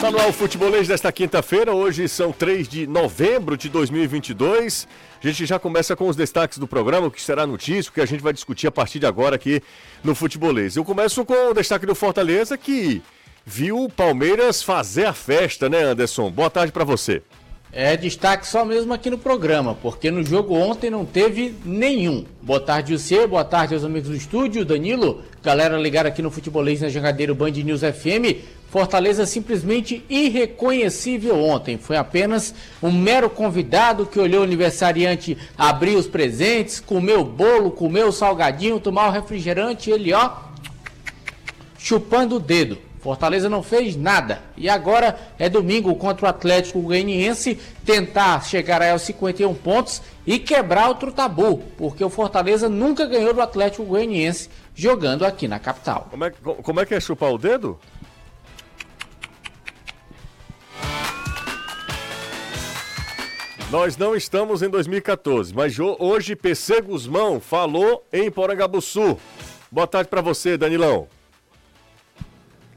Tá no ar o futebolês desta quinta-feira. Hoje são 3 de novembro de 2022. A gente já começa com os destaques do programa, o que será notícia, que a gente vai discutir a partir de agora aqui no futebolês. Eu começo com o destaque do Fortaleza, que viu o Palmeiras fazer a festa, né, Anderson? Boa tarde para você. É destaque só mesmo aqui no programa, porque no jogo ontem não teve nenhum. Boa tarde, você, boa tarde aos amigos do estúdio, Danilo, galera ligada aqui no Futebolês na Jangadeiro Band News FM. Fortaleza simplesmente irreconhecível ontem. Foi apenas um mero convidado que olhou o aniversariante abrir os presentes, comeu o bolo, comeu o salgadinho, tomar o refrigerante, ele ó, chupando o dedo. Fortaleza não fez nada. E agora é domingo contra o Atlético Goianiense tentar chegar aos 51 pontos e quebrar outro tabu, porque o Fortaleza nunca ganhou do Atlético Goianiense jogando aqui na capital. Como é, como é que é chupar o dedo? Nós não estamos em 2014, mas hoje PC Guzmão falou em Porangabuçu. Boa tarde para você, Danilão.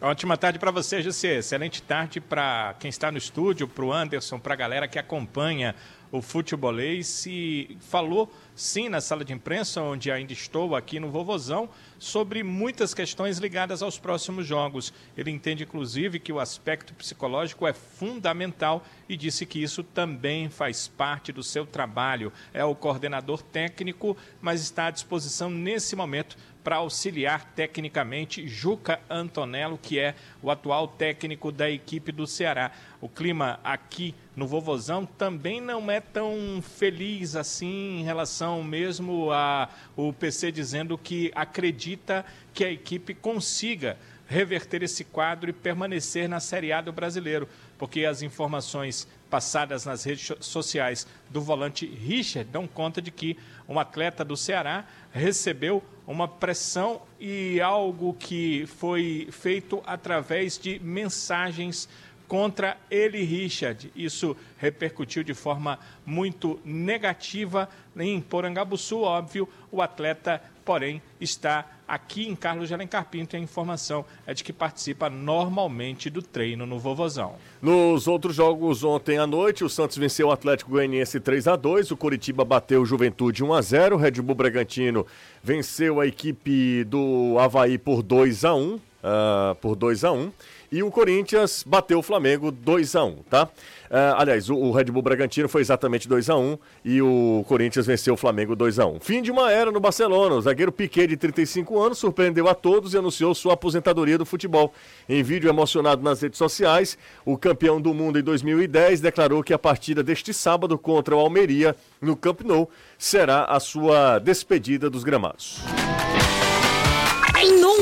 Ótima tarde para você, José. Excelente tarde para quem está no estúdio, para o Anderson, para a galera que acompanha o futebolês. E falou sim na sala de imprensa, onde ainda estou aqui no Vovozão, sobre muitas questões ligadas aos próximos jogos. Ele entende, inclusive, que o aspecto psicológico é fundamental e disse que isso também faz parte do seu trabalho. É o coordenador técnico, mas está à disposição nesse momento para auxiliar tecnicamente Juca Antonello, que é o atual técnico da equipe do Ceará. O clima aqui no Vovozão também não é tão feliz assim em relação mesmo a o PC dizendo que acredita que a equipe consiga reverter esse quadro e permanecer na Série A do Brasileiro, porque as informações passadas nas redes sociais do volante Richard dão conta de que um atleta do Ceará recebeu uma pressão e algo que foi feito através de mensagens contra ele, Richard. Isso repercutiu de forma muito negativa em Porangabuçu, óbvio. O atleta, porém, está aqui em Carlos de Alencar Pinto a informação é de que participa normalmente do treino no Vovozão. Nos outros jogos ontem à noite, o Santos venceu o Atlético Goianiense 3 a 2, o Coritiba bateu o Juventude 1 a 0, o Red Bull Bragantino venceu a equipe do Havaí por 2 a 1, uh, ah, por 2 a 1. E o Corinthians bateu o Flamengo 2 a 1 tá? Uh, aliás, o, o, Red Bull Bragantino foi exatamente 2 a 1 e o Corinthians venceu o Flamengo 2 a 1 Fim de uma era no Barcelona. O zagueiro Piquet, de 35 anos, surpreendeu a todos e anunciou sua aposentadoria do futebol. Em vídeo emocionado nas redes sociais, o campeão do mundo em 2010 declarou que a partida deste sábado contra o Almeria, no Camp Nou, será a sua despedida dos gramados.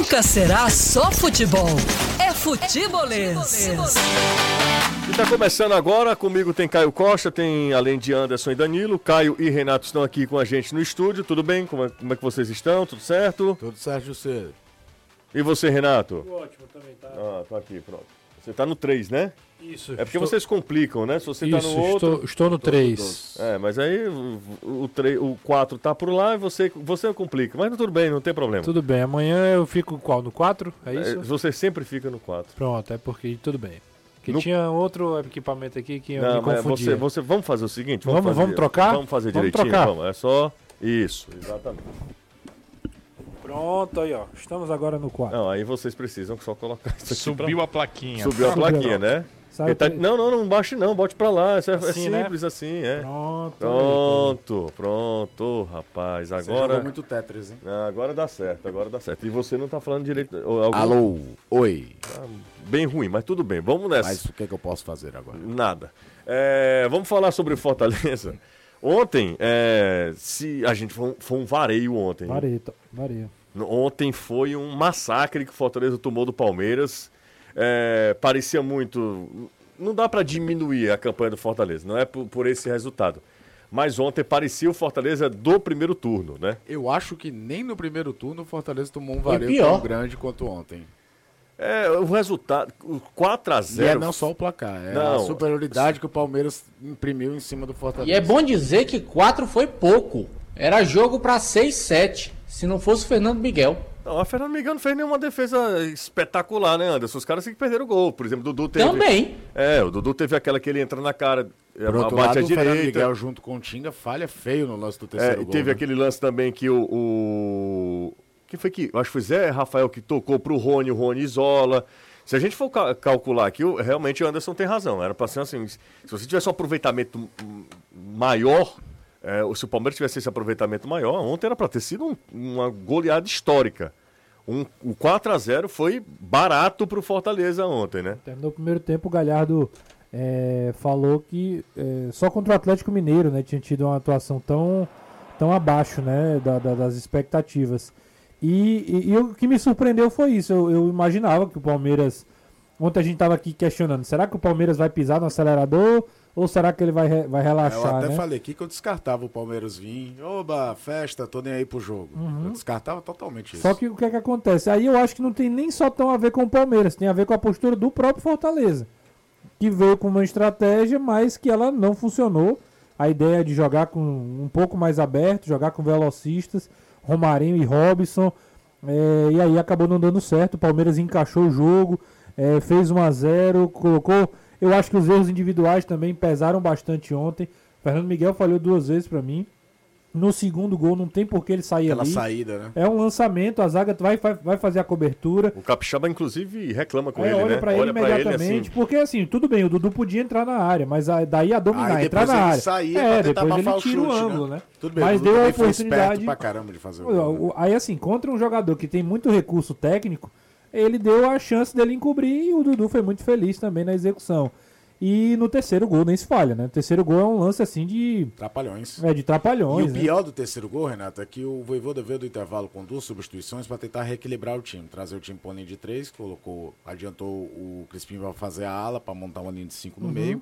Nunca será só futebol. Futebolês. E tá começando agora, comigo tem Caio Costa, tem além de Anderson e Danilo, Caio e Renato estão aqui com a gente no estúdio, tudo bem? Como é, como é que vocês estão? Tudo certo? Tudo certo, José. E você, Renato? Tudo ótimo também, tá? Ah, tá aqui, pronto. Você tá no 3, né? Isso. É porque estou... vocês complicam, né? Se você Isso, tá no outro. Estou, estou no 3. É, mas aí o, o, 3, o 4 tá por lá e você, você complica. Mas tudo bem, não tem problema. Tudo bem. Amanhã eu fico qual? No 4? É, é isso? É, você sempre fica no 4. Pronto, é porque tudo bem. Que no... tinha outro equipamento aqui que eu não, me confundia. Você, você, vamos fazer o seguinte? Vamos, vamos, fazer, vamos trocar? Vamos fazer vamos direitinho? Trocar. Vamos. É só isso, exatamente. Pronto, aí ó. Estamos agora no 4. Não, aí vocês precisam só colocar isso aqui. Subiu pra... a plaquinha. Subiu a plaquinha, né? Tá... Não, não, não baixe não, bote pra lá. Isso é, é assim, é simples né? assim, é. Pronto. Pronto, pronto, rapaz. Agora. Você muito Tetris, hein? agora dá certo, agora dá certo. E você não tá falando direito. Algum... Alô, oi. Tá bem ruim, mas tudo bem, vamos nessa. Mas o que, é que eu posso fazer agora? Nada. É, vamos falar sobre Fortaleza. Ontem, é, se a gente foi, foi um vareio ontem. Vareio, vareio. Ontem foi um massacre que o Fortaleza tomou do Palmeiras é, parecia muito. Não dá para diminuir a campanha do Fortaleza, não é por, por esse resultado. Mas ontem parecia o Fortaleza do primeiro turno, né? Eu acho que nem no primeiro turno o Fortaleza tomou um vareio tão grande quanto ontem. É, o resultado, 4 a 0 E é não só o placar, é não. a superioridade que o Palmeiras imprimiu em cima do Fortaleza. E é bom dizer que 4 foi pouco. Era jogo para 6, 7, se não fosse o Fernando Miguel. Não, a Fernando Miguel não fez nenhuma defesa espetacular, né, Anderson? Os caras que perderam o gol. Por exemplo, o Dudu teve. Também. É, o Dudu teve aquela que ele entra na cara, Por outro bate lado, o Fernando direita. Miguel junto com o Tinga falha feio no lance do É, terceiro e gol. teve né? aquele lance também que o. o... Quem foi que. Acho que foi Zé Rafael que tocou pro Rony, o Rony isola. Se a gente for ca- calcular aqui, o- realmente o Anderson tem razão. Era pra ser assim. Se você tivesse um aproveitamento maior, é, se o Palmeiras tivesse esse aproveitamento maior, ontem era pra ter sido um- uma goleada histórica. Um, o 4 a 0 foi barato pro Fortaleza ontem, né? Terminou o primeiro tempo, o Galhardo é, falou que é, só contra o Atlético Mineiro, né, tinha tido uma atuação tão, tão abaixo, né, da- da- das expectativas. E, e- e o que me surpreendeu foi isso. Eu, eu imaginava que o Palmeiras. Ontem a gente estava aqui questionando: será que o Palmeiras vai pisar no acelerador ou será que ele vai, vai Eu relaxar? até né? falei aqui que eu descartava o Palmeiras vir. Oba, festa, tô nem aí pro jogo. Eu descartava totalmente isso. Uhum. Só que o que é que acontece? Aí eu acho que não tem nem só tão a ver com o Palmeiras, tem a ver com a postura do próprio Fortaleza. Que veio com uma estratégia, mas que ela não funcionou. A ideia de jogar com um pouco mais aberto, jogar com velocistas, Romarinho e Robson. é, e aí acabou não dando certo. O Palmeiras encaixou o jogo, é, fez 1 a 0 colocou. Eu acho que os erros individuais também pesaram bastante ontem. Fernando Miguel falhou duas vezes pra mim. No segundo gol não tem por que ele sair Aquela ali. saída, né? É um lançamento, a zaga vai, vai, vai fazer a cobertura. O Capixaba, inclusive, reclama com Aí ele, olha né? pra ele Olha pra ele imediatamente, assim. porque assim, tudo bem, o Dudu podia entrar na área, mas a- daí a dominar, Aí entrar na ele área. saía é, pra depois ele o tira o chute, ângulo, né? Tudo bem, mas o deu a oportunidade. pra caramba de fazer o O- gol. né? Aí assim, contra um jogador que tem muito recurso técnico, ele deu a chance dele encobrir e o Dudu foi muito feliz também na execução. E no terceiro gol nem se falha, né? O terceiro gol é um lance assim de. Trapalhões. É, de E trapalhões. o né? pior do terceiro gol, Renato, é que o Voivoda veio do intervalo com duas substituições para tentar reequilibrar o time. Trazer o time para linha de três, colocou, adiantou o Crispim para fazer a ala, para montar uma linha de cinco no Uhum. meio.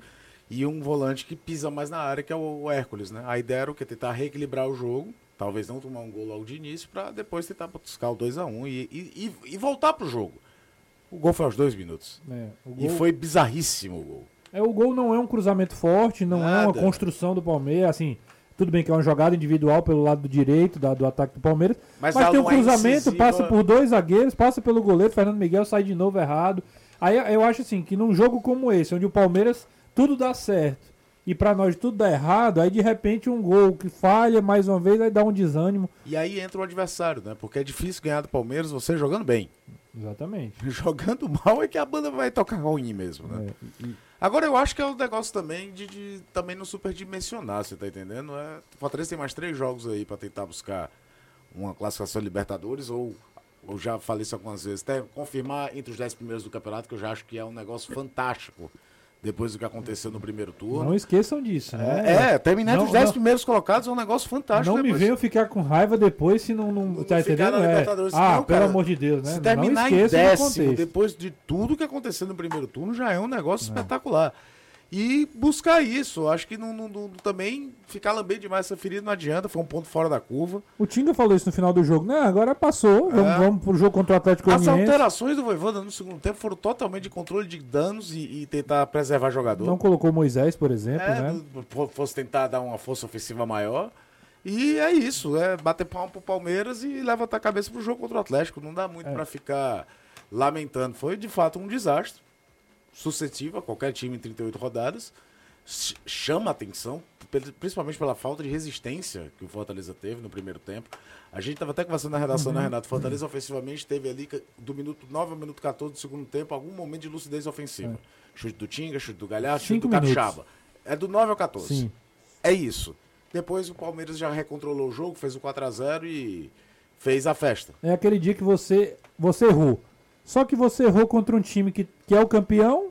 E um volante que pisa mais na área, que é o, Hércules, né? A ideia era o quê? Tentar reequilibrar o jogo, talvez não tomar um gol logo de início, para depois tentar buscar o 2x1 e, e, e, e voltar pro jogo. O gol foi aos dois minutos. É, o E gol- foi bizarríssimo o gol. É, o gol não é um cruzamento forte, não é uma Nada. construção do Palmeiras, assim, tudo bem que é uma jogada individual pelo lado direito da- do ataque do Palmeiras, Mas mas, tem um é cruzamento, incisiva. passa por dois zagueiros, passa pelo goleiro, Fernando Miguel sai de novo errado. Aí eu acho assim, que num jogo como esse, onde o Palmeiras tudo dá certo e pra nós tudo dá errado, aí de repente um gol que falha mais uma vez, aí dá um desânimo. E aí entra o adversário, né? Porque é difícil ganhar do Palmeiras você jogando bem. Exatamente. Jogando mal é que a banda vai tocar ruim mesmo, né? Agora eu acho que é um negócio também de, de também não superdimensionar, você tá entendendo? É, o Fortaleza tem mais três jogos aí pra tentar buscar uma classificação Libertadores ou eu já falei isso algumas vezes, até confirmar entre os dez primeiros do campeonato, que eu já acho que é um negócio fantástico depois do que aconteceu no primeiro turno. Não esqueçam disso, né? É, terminar entre Não- os dez não- primeiros colocados é um negócio fantástico. Não me depois. venham ficar com raiva depois se não, não, Não tá entendendo? É. Ah, não, pelo amor de Deus, né? Se não terminar em décimo, depois de tudo que aconteceu no primeiro turno, já é um negócio espetacular. E buscar isso, acho que não, não- não- também ficar lambendo demais essa ferida não adianta, foi um ponto fora da curva. O Tinga falou isso no final do jogo. Não, agora passou. Vamos, É. vamos pro jogo contra o Atlético As Goianiense. alterações do Voivoda no segundo tempo foram totalmente de controle de danos e, e tentar preservar jogador. Não colocou Moisés, por exemplo, é, né? fosse tentar dar uma força ofensiva maior. E é isso, é bater palma pro Palmeiras e levantar a cabeça pro jogo contra o Atlético. Não dá É. muito pra ficar lamentando. Foi de fato um desastre. Suscetível a qualquer time em 38 rodadas. Ch- Chama a atenção, principalmente pela falta de resistência que o Fortaleza teve no primeiro tempo. A gente estava até conversando na redação, Uhum. né, Renato? Fortaleza ofensivamente teve ali do minuto 9 ao minuto 14 do segundo tempo algum momento de lucidez ofensiva. Chute do Tinga, chute do Galhardo, chute É. Do. Capixaba. É do 9 ao 14. Sim. É isso. Depois o Palmeiras já recontrolou o jogo, fez o 4x0 e fez a festa. É aquele dia que você, você errou. Só que você errou contra um time que, que é o campeão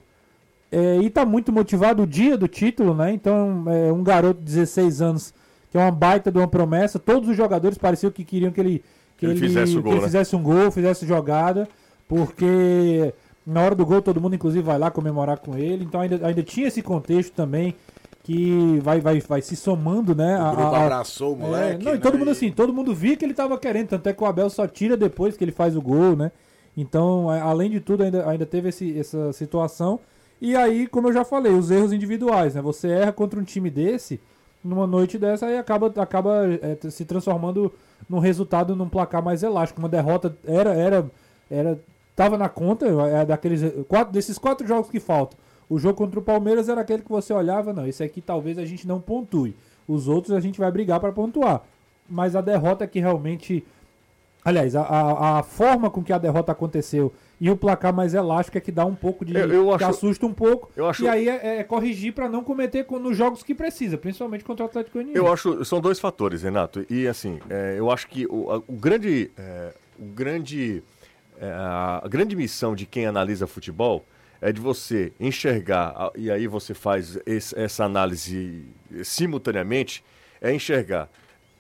é, e tá muito motivado o dia do título, né? Então, é um garoto de 16 anos, que é uma baita de uma promessa. Todos os jogadores pareciam que queriam que ele, que ele fizesse o que gol, ele né? fizesse um gol, fizesse jogada, porque na hora do gol todo mundo, inclusive, vai lá comemorar com ele. Então, ainda, ainda tinha esse contexto também que vai, vai, vai se somando, né? O a- grupo a- abraçou o é, moleque. não, e né, todo mundo assim, todo mundo via que ele tava querendo, tanto é que o Abel só tira depois que ele faz o gol, né? Então, além de tudo, ainda, ainda teve esse- essa situação. E aí, como eu já falei, os erros individuais, né? Você erra contra um time desse, numa noite dessa, aí acaba, acaba é, se transformando num resultado num placar mais elástico. Uma derrota era era era tava na conta, é daqueles quatro desses quatro jogos que faltam. O jogo contra o Palmeiras era aquele que você olhava, não, esse aqui talvez a gente não pontue. Os outros a gente vai brigar para pontuar. Mas a derrota que realmente Aliás, a, a, a, forma com que a derrota aconteceu e o placar mais elástico é que dá um pouco de. Eu, eu que acho, assusta um pouco. acho, e aí é, é corrigir para não cometer com, nos jogos que precisa, principalmente contra o Atlético Goianiense. Eu acho. São dois fatores, Renato. E assim, é, eu acho que o, a, o grande. É, o grande é, a grande missão de quem analisa futebol é de você enxergar, e aí você faz esse, essa análise simultaneamente, é enxergar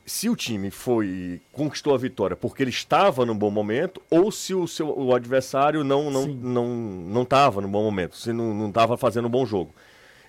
se o time foi conquistou a vitória porque ele estava num bom momento ou se o seu o adversário não não Sim. não não estava no bom momento, se não não estava fazendo um bom jogo.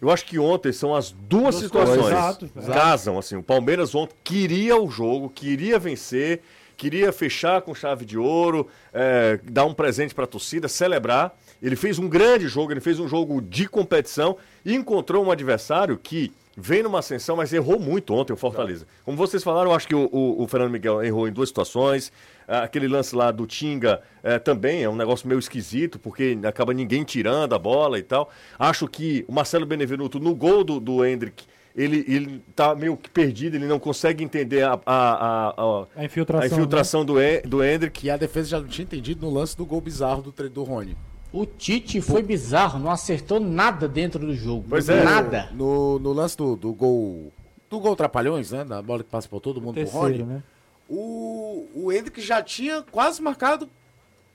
Eu acho que ontem são as duas, duas situações exato, casam assim. O Palmeiras ontem queria o jogo, queria vencer, queria fechar com chave de ouro, é, dar um presente para a torcida, celebrar. Ele fez um grande jogo, ele fez um jogo de competição e encontrou um adversário que vem numa ascensão, mas errou muito ontem o Fortaleza. Como vocês falaram, acho que o, o, o Fernando Miguel errou em duas situações. Ah, aquele lance lá do Tinga é, também é um negócio meio esquisito, porque acaba ninguém tirando a bola e tal. Acho que o Marcelo Benevenuto, no gol do, do Hendrick, ele, ele tá meio que perdido, ele não consegue entender a, a, a, a infiltração, a infiltração né? do, do Hendrick. E a defesa já não tinha entendido no lance do gol bizarro do, do Rony. O Tite foi bizarro, não acertou nada dentro do jogo. Pois é. Nada. No, no lance do, do gol. Do gol Trapalhões, né? Da bola que passa por todo mundo Terceiro, pro Rony. Né? O, o Hendrick já tinha quase marcado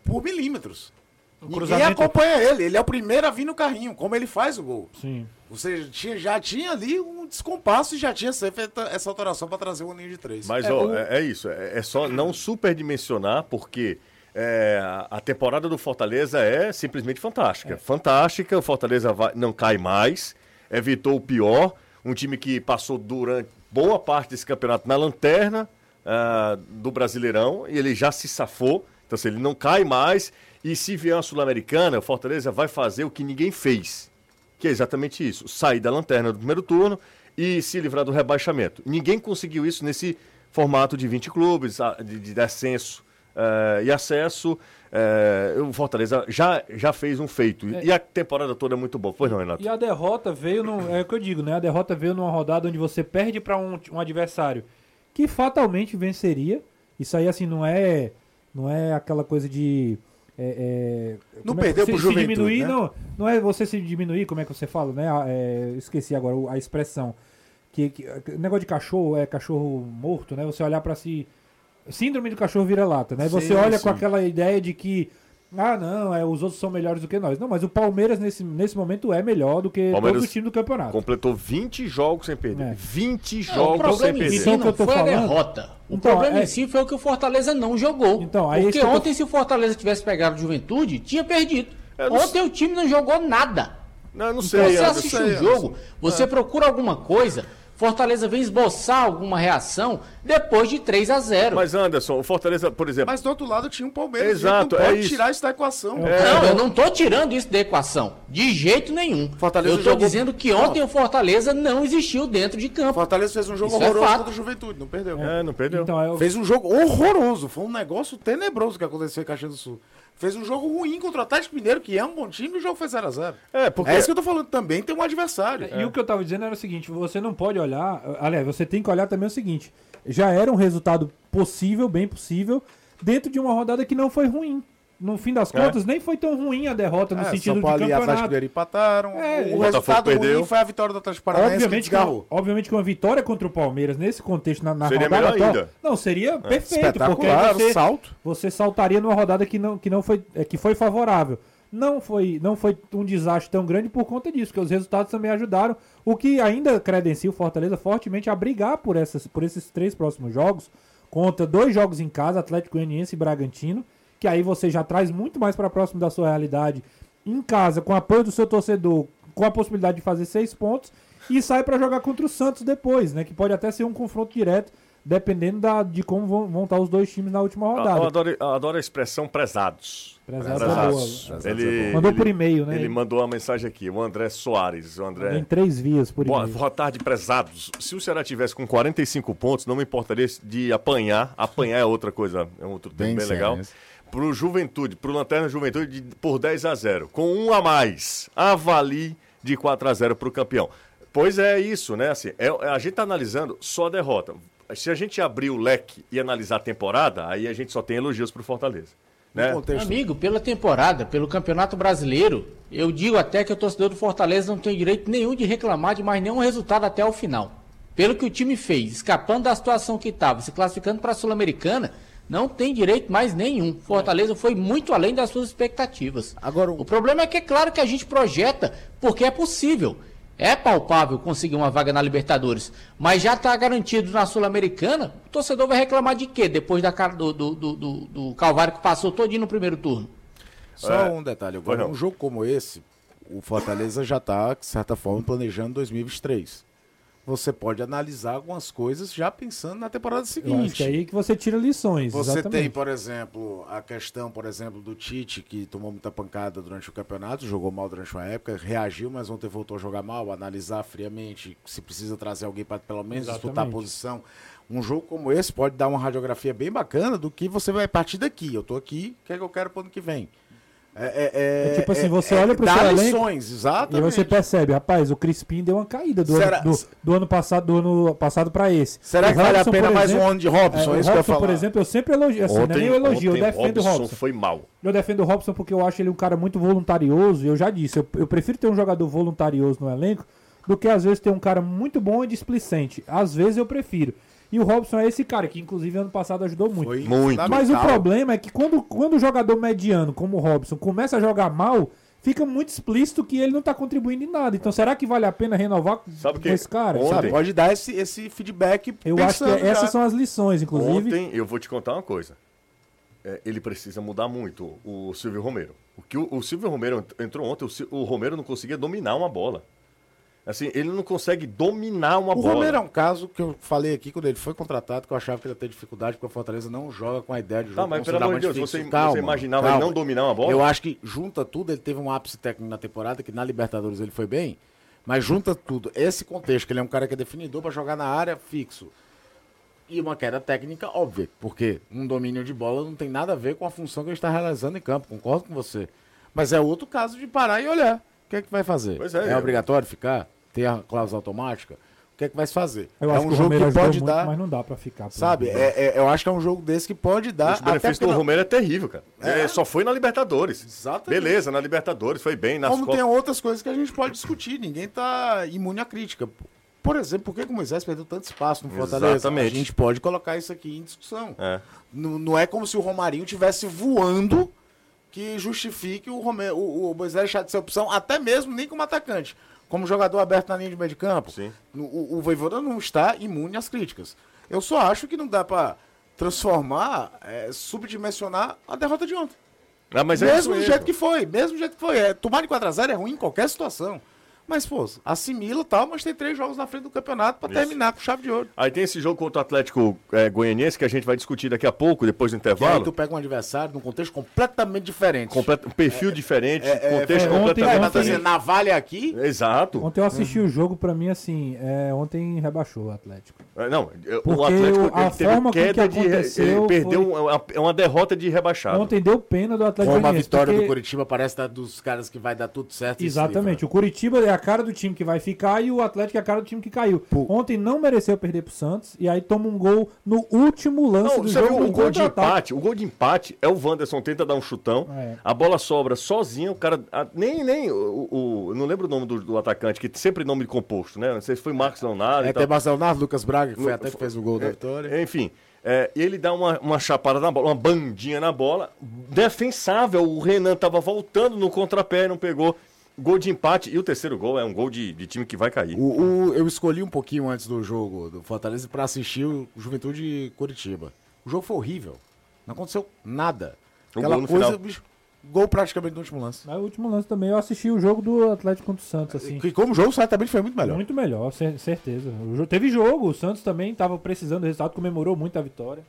por milímetros. O Ninguém cruzamento... acompanha ele. Ele é o primeiro a vir no carrinho, como ele faz o gol. Sim. Você tinha, já tinha ali um descompasso e já tinha feito essa alteração para trazer o ninho de três. Mas, é, ó, o... é, é, isso. É, é só não superdimensionar, porque é, a temporada do Fortaleza é simplesmente fantástica. É. Fantástica, o Fortaleza vai, não cai mais, evitou o pior. Um time que passou durante boa parte desse campeonato na lanterna uh, do Brasileirão e ele já se safou. Então, assim, ele não cai mais. E se vier a Sul-Americana, o Fortaleza vai fazer o que ninguém fez. Que é exatamente isso: sair da lanterna do primeiro turno e se livrar do rebaixamento. Ninguém conseguiu isso nesse formato de 20 clubes, de, de descenso e acesso. Uh, o Fortaleza já, já fez um feito. É. E a temporada toda é muito boa. Pois não, Renato? E a derrota veio, no, é o que eu digo, né? A derrota veio numa rodada onde você perde para um, um adversário que fatalmente venceria. Isso aí, assim, não é, não é aquela coisa de. É, é, não perdeu é, pro se, se diminuir, né? não, não é você se diminuir, como é que você fala, né? É, esqueci agora a expressão. Que, que, negócio de cachorro é cachorro morto, né? Você olhar para si Síndrome do cachorro vira-lata, né? Sim, você olha sim. com aquela ideia de que. Ah, não, é, os outros são melhores do que nós. Não, mas o Palmeiras nesse, nesse momento é melhor do que Palmeiras todos os times do campeonato. Completou 20 jogos sem perder. É. 20 não, jogos sem perder. Então, que eu tô foi falando... a derrota. O então, problema é... em si foi o que o Fortaleza não jogou. Então, aí Porque ontem, tô... se o Fortaleza tivesse pegado a Juventude, tinha perdido. Ontem o time não jogou nada. Não, não então, sei. Então, você assiste o um jogo, você é. procura alguma coisa. Fortaleza vem esboçar alguma reação depois de 3 a 0 Mas Anderson, o Fortaleza, por exemplo. Mas do outro lado tinha um Palmeiras. Exato, não pode é isso. tirar isso da equação. É. Não, eu não estou tirando isso da equação. De jeito nenhum. Fortaleza eu estou jogou... dizendo que ontem não. o Fortaleza não existiu dentro de campo. Fortaleza fez um jogo isso é horroroso é contra o Juventude, não perdeu. É, não perdeu. Então, eu... Fez um jogo horroroso. Foi um negócio tenebroso que aconteceu em Caxias do Sul. Fez um jogo ruim contra o Atlético Mineiro, que é um bom time, e o jogo foi 0x0. É, porque... é isso que eu tô falando também, tem um adversário. É. E o que eu tava dizendo era o seguinte: você não pode olhar. Aliás, você tem que olhar também o seguinte: já era um resultado possível, bem possível, dentro de uma rodada que não foi ruim no fim das é. contas, é. nem foi tão ruim a derrota no é, sentido São Paulo de campeonato. E Atlético empataram. É, o, o resultado perdeu. ruim foi a vitória do Atlético Paranaense obviamente que, que obviamente que uma vitória contra o Palmeiras nesse contexto na, na seria rodada melhor ainda. Não, seria é. perfeito, porque você, salto. você saltaria numa rodada que não, que não foi é, que foi favorável. Não foi, não foi um desastre tão grande por conta disso, porque os resultados também ajudaram, o que ainda credencia o Fortaleza fortemente a brigar por, essas, por esses três próximos jogos, contra dois jogos em casa, Atlético Goianiense e Bragantino, que aí você já traz muito mais para próximo da sua realidade em casa, com apoio do seu torcedor, com a possibilidade de fazer seis pontos e sai para jogar contra o Santos depois, né? Que pode até ser um confronto direto dependendo da, de como vão, vão estar os dois times na última rodada. Eu adoro, eu adoro a expressão prezados. Prezados é Prezados. boa. Ele, Mandou ele- por e-mail, né? Ele mandou uma mensagem aqui, o André Soares. O André. Em três vias por Boa, e-mail. boa tarde, prezados. Se o Ceará tivesse com 45 pontos, não me importaria de apanhar. Apanhar é outra coisa, é um outro Bem bem, legal. cearense. Pro Juventude, pro Lanterna Juventude, de- por 10 a 0 Com um a mais, avalie de 4 a 0 pro campeão. Pois é isso, né? Assim, é, a gente tá analisando só a derrota. Se a gente abrir o leque e analisar a temporada, aí a gente só tem elogios pro Fortaleza. Né? Contexto Amigo, pela temporada, pelo Campeonato Brasileiro, eu digo até que o torcedor do Fortaleza não tem direito nenhum de reclamar de mais nenhum resultado até o final. Pelo que o time fez, escapando da situação que estava, se classificando para a Sul-Americana, não tem direito mais nenhum. Fortaleza foi muito além das suas expectativas. Agora, o- o problema é que é claro que a gente projeta porque é possível. É palpável conseguir uma vaga na Libertadores, mas já está garantido na Sul-Americana. O torcedor vai reclamar de quê depois da, cara- do, do, do, do- Calvário que passou todinho no primeiro turno? Só É. um detalhe. Agora, um jogo como esse, o Fortaleza já está, de certa forma, planejando 2023. Você pode analisar algumas coisas já pensando na temporada que seguinte. é aí que você tira lições. Você exatamente. tem, por exemplo, a questão, por exemplo, do Tite, que tomou muita pancada durante o campeonato, jogou mal durante uma época, reagiu, mas ontem voltou a jogar mal, analisar friamente se precisa trazer alguém para pelo menos disputar a Exatamente. posição. Um jogo como esse pode dar uma radiografia bem bacana do que você vai partir daqui. Eu tô aqui, o que é que eu quero pro ano que vem? É, é- É tipo assim, você olha pro dá seu elenco lições, E você percebe, rapaz, o Crispim deu uma caída do, Será- ano, do, do ano passado do ano passado para esse. Será O que vale a Robson, pena mais um ano de Robson? É, É, o isso que eu ia Robson, por exemplo, eu sempre elogio, assim, não é nem eu elogio, eu ontem defendo o Robson. foi mal. Eu defendo o Robson porque eu acho ele um cara muito voluntarioso, e eu já disse, eu, eu prefiro ter um jogador voluntarioso no elenco do que às vezes ter um cara muito bom e displicente. Às vezes eu prefiro. E o Robson é esse cara que, inclusive, ano passado ajudou muito. Foi Muito. Mas o problema é que quando, quando o jogador mediano, como o Robson, começa a jogar mal, fica muito explícito que ele não tá contribuindo em nada. Então será que vale a pena renovar com Sabe com que esse cara? ontem- Sabe, pode dar esse, esse feedback Eu acho que essas são as lições, inclusive. Ontem, eu vou te contar uma coisa. É, ele precisa mudar muito, o Silvio Romero. O que o, o Silvio Romero ent- entrou ontem, o, o Romero não conseguia dominar uma bola. Assim, ele não consegue dominar uma O bola. Romero é um caso que eu falei aqui quando ele foi contratado, que eu achava que ele ia ter dificuldade, porque o Fortaleza não joga com a ideia de jogo Tá, mas pelo amor de Deus, você, fixo. você imaginava calma. ele não dominar uma bola? Eu acho que junta tudo, ele teve um ápice técnico na temporada, que na Libertadores ele foi bem, mas junta tudo, esse contexto, que ele é um cara que é definidor para jogar na área fixo. E uma queda técnica óbvia, porque um domínio de bola não tem nada a ver com a função que ele está realizando em campo, concordo com você. Mas é outro caso de parar e olhar. O que é que vai fazer? Pois é, eu- obrigatório ficar? Ter a cláusula automática? O que é que vai se fazer? Eu é acho um que o jogo Romero que pode muito, dar, mas não dá pra ficar. sabe? É- é- eu acho que é um jogo desse que pode dar. O benefício porque do não- Romero é terrível, cara. É. É, só foi na Libertadores. Exatamente. Beleza, na Libertadores, foi bem. Nas Como Copas. tem outras coisas que a gente pode discutir. Ninguém tá imune à crítica. Por exemplo, por que que o Moisés perdeu tanto espaço no Fortaleza? Exatamente. A gente pode colocar isso aqui em discussão. É. Não, não é como se o Romarinho tivesse voando que justifique o, Rome- o, o Moisés deixar de ser opção, até mesmo nem como atacante. Como jogador aberto na linha de meio de campo. Sim. O, o Voivoda não está imune às críticas. Eu só acho que não dá pra transformar, é, subdimensionar a derrota de ontem. Ah, mas é mesmo isso do jeito que foi, mesmo jeito que foi. É, tomar de 4x0 é ruim em qualquer situação. Mas, pô, assimila e tal, mas tem três jogos na frente do campeonato pra Isso. terminar com chave de ouro. Aí tem esse jogo contra o Atlético é, Goianiense que a gente vai discutir daqui a pouco, depois do Que aí intervalo. tu pega um adversário num contexto completamente diferente. Completo, um perfil diferente, é, contexto é, ontem- completamente Tá ontem- dizendo, navalha aqui, Exato. Ontem eu assisti o jogo, pra mim, assim, é, ontem rebaixou o Atlético. É, Não, o Porque Atlético o- a ele teve forma queda que de. Ele aconteceu perdeu foi- uma, uma derrota de rebaixado. Ontem deu pena do Atlético como a Goianiense, vitória porque- do Curitiba parece dar dos caras que vai dar tudo certo. e Exatamente. O Curitiba é a cara do time que vai ficar e o Atlético é a cara do time que caiu. Ontem não mereceu perder pro Santos e aí toma um gol no último lance Não, do jogo. viu no o gol de empate? O gol de empate é o Wanderson tenta dar um chutão, É. a bola sobra sozinha, o cara. a- nem nem o, o- não lembro o nome do, do atacante, que sempre nome composto, né? Não sei se foi Marcos Leonardo. É, e tem tal. Marcelo Nardo, Lucas Braga, que foi Lu- até que fez o gol da É, vitória. Enfim, é, ele dá uma, uma chapada na bola, uma bandinha na bola, defensável. O Renan tava voltando no contrapé, não pegou. Gol de empate. E o terceiro gol é um gol de, de time que vai cair. O, o- eu escolhi um pouquinho antes do jogo do Fortaleza pra assistir o Juventude e Curitiba. O jogo foi horrível. Não aconteceu nada. O Aquela gol no coisa, final. bicho. Gol praticamente no último lance. Aí o último lance também, eu assisti o jogo do Atlético contra o Santos, assim. Que como jogo, certamente foi muito melhor. Muito melhor, cer- certeza. O jo- teve jogo, o Santos também tava precisando do resultado, comemorou muito a vitória.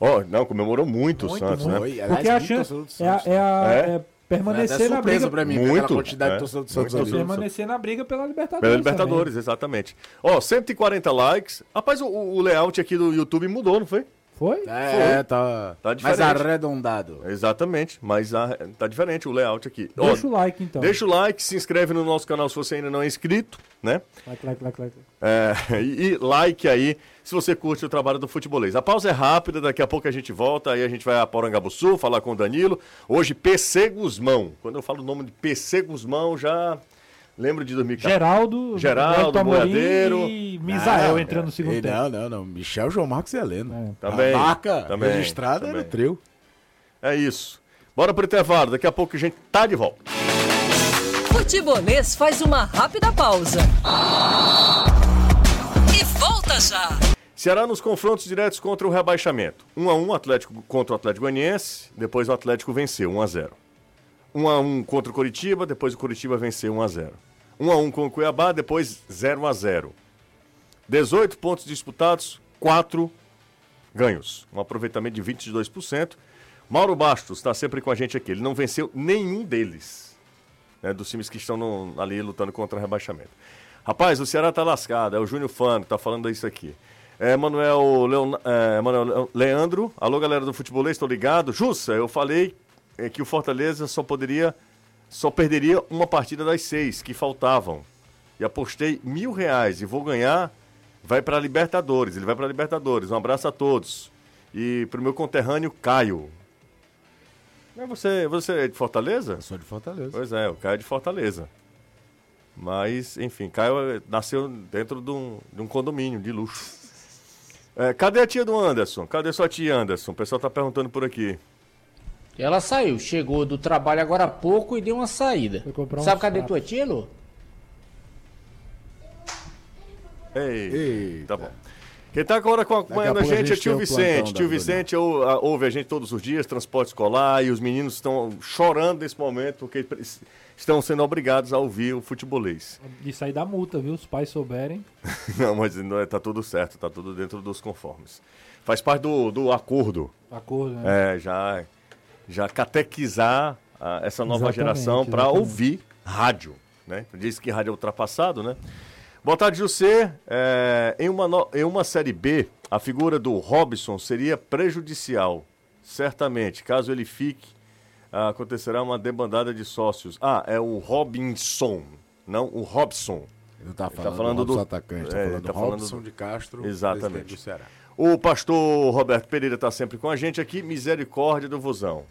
Ó, não, comemorou muito, o Muito, Santos, muito. né? Porque a chance torcedor do é, a- é a- É? É permanecer na surpresa briga. pra mim, Muito, quantidade é. do Santos ali. Permanecer na briga pela Libertadores. Pela também. Libertadores, exatamente. Ó, 140 likes. Rapaz, o, o layout aqui do YouTube mudou, não foi? Foi? É, tá, Tá mais diferente. arredondado. Exatamente, mas ah, tá diferente o layout aqui. Ó, Deixa o like então. Deixa o like, se inscreve no nosso canal se você ainda não é inscrito, né? Like, like, like, like. É, e, e like aí se você curte o trabalho do futebolês. A pausa é rápida, daqui a pouco a gente volta, aí a gente vai a Porangabuçu falar com o Danilo. Hoje, PC Guzmão. Quando eu falo o nome de PC Guzmão, já lembro de 2014. Geraldo, Geraldo, Boiadeiro. E Misael Não, entrando no segundo e tempo. Não, não, não. Michel, João Marcos e Heleno. É. Também, A marca também, registrada também. era o trio. É isso. Bora pro intervalo, daqui a pouco a gente tá de volta. Futebolês faz uma rápida pausa. E volta já. Ceará nos confrontos diretos contra o rebaixamento. 1 a 1 Atlético contra o Atlético Goianiense, depois o Atlético venceu 1 a 0. 1 a 1 contra o Coritiba, depois o Coritiba venceu 1 a 0. 1 a 1 com o Cuiabá, depois 0 a 0. 18 pontos disputados, 4 ganhos. Um aproveitamento de 22%. Mauro Bastos está sempre com a gente aqui. Ele não venceu nenhum deles, né, dos times que estão no- ali lutando contra o rebaixamento. Rapaz, o Ceará tá lascado. É o Júnior Fano que tá falando isso aqui. É Manuel, Leon, é, Manuel Leandro. Alô, galera do futebolês, estou ligado. Jussa, eu falei é, que o Fortaleza só poderia, só perderia uma partida das seis que faltavam. E apostei mil reais e vou ganhar. Vai para Libertadores. Ele vai para Libertadores. Um abraço a todos. E pro meu conterrâneo Caio. É você, você é de Fortaleza? Eu sou de Fortaleza. Pois é, o Caio é de Fortaleza. Mas, enfim, Caio eh, nasceu dentro de um, de um condomínio de luxo. É, cadê a tia do Anderson? Cadê sua tia Anderson? O pessoal tá perguntando por aqui. Ela saiu, chegou do trabalho agora há pouco e deu uma saída. Um Sabe cadê tua tia, Lu? Ei, Eita. tá bom. Quem tá agora acompanhando a a gente é gente tio tem o Vicente. Tio Vicente ou- a- ouve a gente todos os dias, transporte escolar, e os meninos estão chorando nesse momento porque estão sendo obrigados a ouvir o futebolês. De sair da multa, viu? Se os pais souberem. Não, mas não é- tá tudo certo, tá tudo dentro dos conformes. Faz parte do, do acordo. Acordo, né? É, já, já catequizar ah, essa nova Exatamente, geração para ouvir rádio. Né? Diz que rádio é ultrapassado, né? Boa tarde, José. É, em, uma no- em uma Série B, a figura do Robson seria prejudicial. Certamente. Caso ele fique, ah, acontecerá uma debandada de sócios. Ah, é o Robinson, não o Robson. Ele não tá tá falando, falando do, atacante, tá é, falando tá do falando Robson do- de Castro, Exatamente. do Ceará. O pastor Roberto Pereira está sempre com a gente aqui. Misericórdia do Vozão.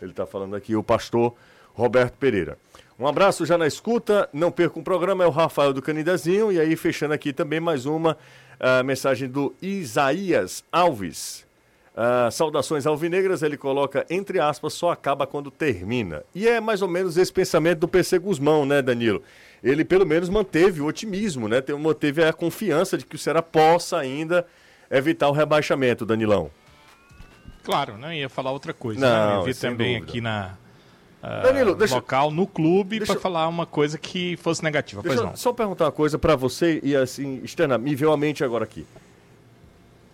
Ele está falando aqui, o pastor Roberto Pereira. Um abraço já na escuta. Não perca um programa, é o Rafael do Canidezinho. E aí, fechando aqui também mais uma ah, mensagem do Isaías Alves. Ah, saudações alvinegras, ele coloca entre aspas, só acaba quando termina. E é mais ou menos esse pensamento do PC Guzmão, né, Danilo? Ele pelo menos manteve o otimismo, né? Manteve a confiança de que o Ceará possa ainda evitar o rebaixamento, Danilão. Claro, não ia falar outra coisa. Não, né? Eu vi também dúvida. aqui na ah, Danilo, deixa- local, no clube, para eu- falar uma coisa que fosse negativa. Deixa pois não. só perguntar uma coisa pra você e assim, externa, me veio à mente agora aqui.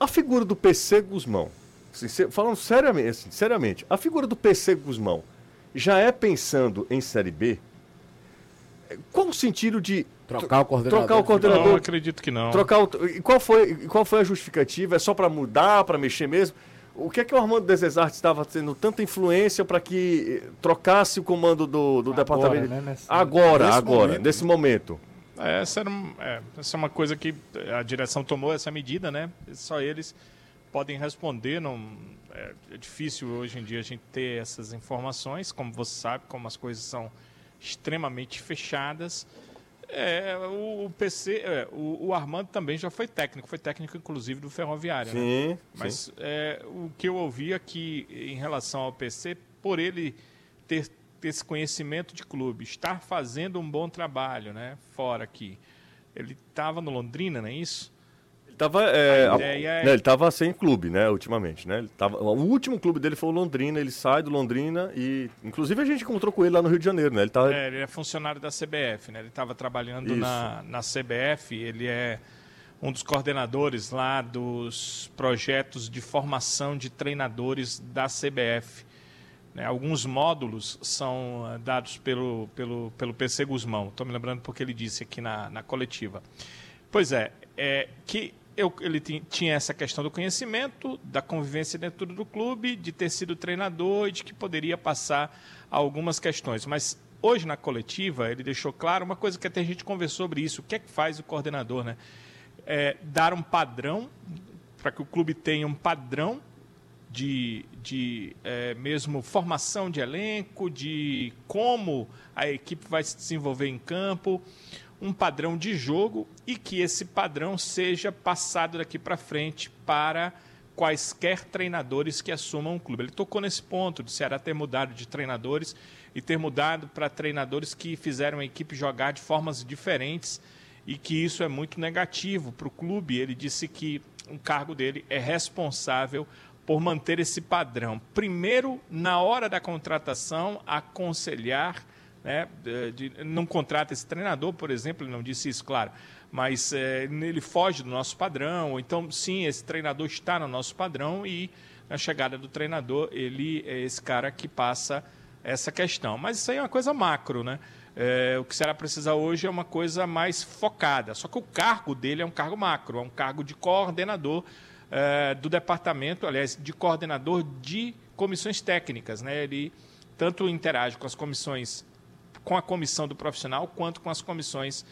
A figura do PC Guzmão, assim, falando seriamente, assim, seriamente, a figura do PC Guzmão já é pensando em Série B? Qual o sentido de Trocar o coordenador. trocar o coordenador? Não, acredito que não. Trocar o, e qual foi, e qual foi a justificativa? É só para mudar, para mexer mesmo? O que é que o Armando Desesarte estava tendo tanta influência para que trocasse o comando do, do Agora, departamento? né, nesse- agora, nesse agora, momento. nesse momento. É, Essa, era, é, essa é uma coisa que a direção tomou essa medida, né? Só eles podem responder. Não, é, é difícil hoje em dia a gente ter essas informações, como você sabe, como as coisas são extremamente fechadas. É, o, PC, é, o, o Armando também já foi técnico, foi técnico inclusive do Ferroviário. né? Sim, Mas sim. é, o que eu ouvi aqui em relação ao PC, por ele ter, ter esse conhecimento de clube, estar fazendo um bom trabalho, né, fora aqui. Ele estava no Londrina, não é isso? Tava, é, A é- né, ele tava sem clube, né, ultimamente, né? Ele tava, o último clube dele foi o Londrina, ele sai do Londrina e, inclusive, a gente encontrou com ele lá no Rio de Janeiro, né? Ele tá, É, ele é funcionário da CBF, né? Ele estava trabalhando Isso. na, na CBF, ele é um dos coordenadores lá dos projetos de formação de treinadores da CBF. né? Alguns módulos são ah, dados pelo, pelo, pelo PC Guzmão. Estou me lembrando porque ele disse aqui na, na coletiva. Pois é, é que eu, ele ti- tinha essa questão do conhecimento, da convivência dentro do clube, de ter sido treinador e de que poderia passar algumas questões. Mas hoje na coletiva ele deixou claro uma coisa que até a gente conversou sobre isso. O que é que faz o coordenador, né? É, dar um padrão para que o clube tenha um padrão de, de é, mesmo formação de elenco, de como a equipe vai se desenvolver em campo, um padrão de jogo e que esse padrão seja passado daqui para frente para quaisquer treinadores que assumam o clube. Ele tocou nesse ponto de Ceará ter mudado de treinadores e ter mudado para treinadores que fizeram a equipe jogar de formas diferentes e que isso é muito negativo para o clube. Ele disse que o cargo dele é responsável por manter esse padrão. Primeiro, na hora da contratação, aconselhar, né, de, não contrata esse treinador, por exemplo, ele não disse isso, claro, mas eh, ele foge do nosso padrão, então, sim, esse treinador está no nosso padrão e na chegada do treinador, ele é esse cara que passa essa questão. Mas isso aí é uma coisa macro, né? É, o que será precisa hoje é uma coisa mais focada. Só que o cargo dele é um cargo macro, é um cargo de coordenador é, do departamento, aliás, de coordenador de comissões técnicas. Né? Ele tanto interage com as comissões, com a comissão do profissional, quanto com as comissões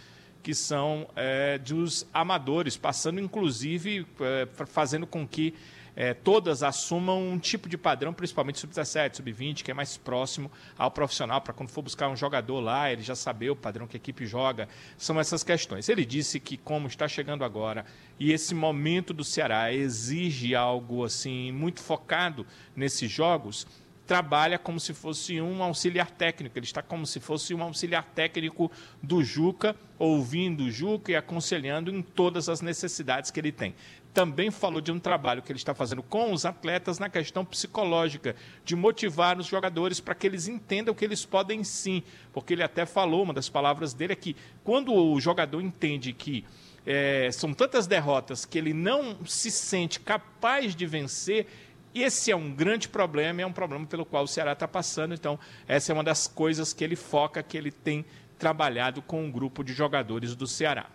que são é, dos amadores, passando inclusive, é, fa- fazendo com que é, todas assumam um tipo de padrão, principalmente sub-17, sub-20, que é mais próximo ao profissional, para quando for buscar um jogador lá, ele já saber o padrão que a equipe joga. São essas questões. Ele disse que, como está chegando agora, e esse momento do Ceará exige algo assim muito focado nesses jogos, trabalha como se fosse um auxiliar técnico. Ele está como se fosse um auxiliar técnico do Juca, ouvindo o Juca e aconselhando em todas as necessidades que ele tem. Também falou de um trabalho que ele está fazendo com os atletas na questão psicológica, de motivar os jogadores para que eles entendam que eles podem sim. Porque ele até falou, uma das palavras dele é que quando o jogador entende que é, são tantas derrotas que ele não se sente capaz de vencer, esse é um grande problema, é um problema pelo qual o Ceará está passando. Então, essa é uma das coisas que ele foca, que ele tem trabalhado com um grupo de jogadores do Ceará.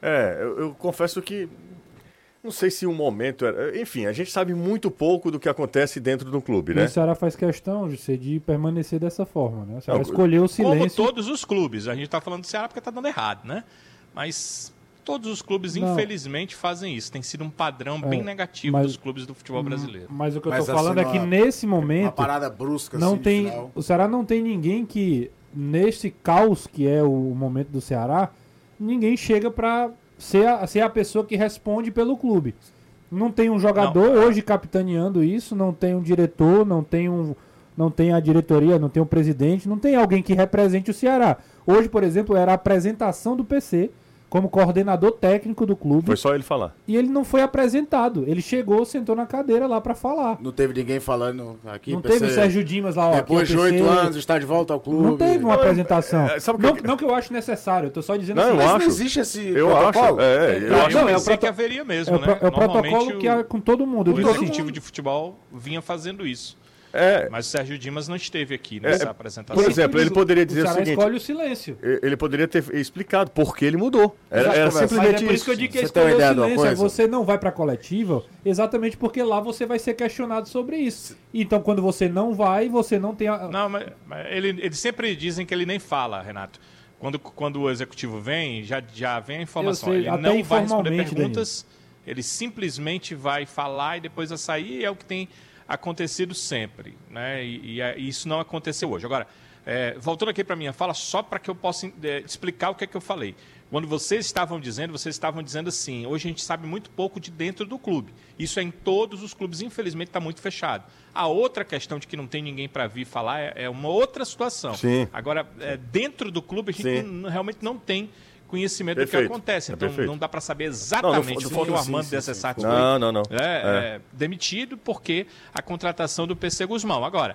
É, eu, eu confesso que não sei se o momento era. Enfim, a gente sabe muito pouco do que acontece dentro do clube, E né? o Ceará faz questão de, ser, de permanecer dessa forma, né? O Ceará Não, escolheu o Como silêncio. todos os clubes. A gente está falando do Ceará porque está dando errado, né? Mas todos os clubes, Não. infelizmente, fazem isso. Tem sido um padrão bem É, negativo mas- dos clubes do futebol brasileiro. Mas o que eu tô falando assim, é que uma- nesse Uma momento parada brusca não assim, tem, final. o Ceará não tem ninguém que nesse caos que é o momento do Ceará, ninguém chega pra ser a, ser a pessoa que responde pelo clube. Não tem um jogador hoje capitaneando isso, não tem um diretor, não tem um não tem a diretoria, não tem um presidente, não tem alguém que represente o Ceará. Hoje, por exemplo, era a apresentação do PC como coordenador técnico do clube Foi só ele falar. e ele não foi apresentado. Ele chegou, sentou na cadeira lá pra falar. Não teve ninguém falando aqui. Não PC, teve o Sérgio Dimas lá, ó. Depois de é o oito anos, está de volta ao clube. Não teve uma apresentação. é, sabe o não, que- não que eu acho necessário, eu tô só dizendo Não, assim. eu Mas acho. não existe esse Eu protocolo? acho. É, eu Eu acho. não, é o proto- que haveria mesmo, É o, né? é o protocolo Normalmente, que há com todo mundo. o, Eu o disse assim, executivo de futebol vinha fazendo isso. É, Mas o Sérgio Dimas não esteve aqui nessa É, apresentação. por exemplo, ele poderia o dizer o Ceará seguinte: escolhe o silêncio. ele poderia ter explicado por que ele mudou. Era, era conversa. Mas simplesmente é por isso que eu digo que Você escolheu tem uma o silêncio. é? Você não vai pra coletiva exatamente porque lá você vai ser questionado sobre isso. Então, quando você não vai, você não tem a. Não, mas, mas ele, eles sempre dizem que ele nem fala, Renato. Quando, quando o executivo vem, já, já vem a informação. Sei, ele não vai responder perguntas, ele simplesmente vai falar e depois vai sair, e é o que tem acontecido sempre. Né? E, e, é- e isso não aconteceu hoje. Agora, é, voltando aqui para a minha fala, só para que eu possa é, explicar o que é que eu falei. Quando vocês estavam dizendo, vocês estavam dizendo assim, hoje a gente sabe muito pouco de dentro do clube. Isso é em todos os clubes, infelizmente está muito fechado. A outra questão de que não tem ninguém para vir falar é, é uma outra situação. Sim. Agora, é, dentro do clube, a gente não- realmente não tem conhecimento Perfeito, do que acontece. é Então perfeito. não dá para saber Não, exatamente não o foi- que o Armando sim, dessa sim, Não, não, não. é, é, demitido porque a contratação do PC Guzmão. Agora,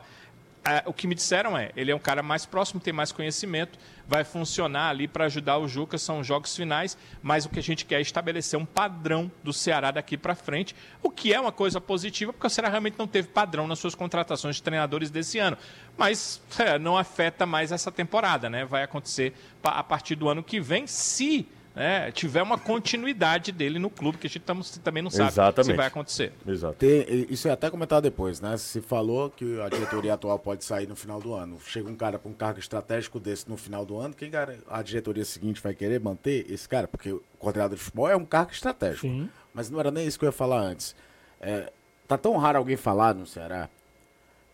o que me disseram é, ele é um cara mais próximo, tem mais conhecimento, vai funcionar ali para ajudar o Juca, são jogos finais, mas o que a gente quer é estabelecer um padrão do Ceará daqui para frente, o que é uma coisa positiva, porque o Ceará realmente não teve padrão nas suas contratações de treinadores desse ano. Mas é, não afeta mais essa temporada, né? Vai acontecer a partir do ano que vem, se né, tiver uma continuidade dele no clube, que a gente tamo- também não sabe se Exatamente. vai acontecer. Exato. Tem- isso é até comentar depois, né? Se falou que a diretoria atual pode sair no final do ano. Chega um cara com um cargo estratégico desse no final do ano, quem cara, a diretoria seguinte vai querer manter esse cara? Porque o coordenador de futebol é um cargo estratégico. Sim. Mas não era nem isso que eu ia falar antes. É, tá tão raro alguém falar no Ceará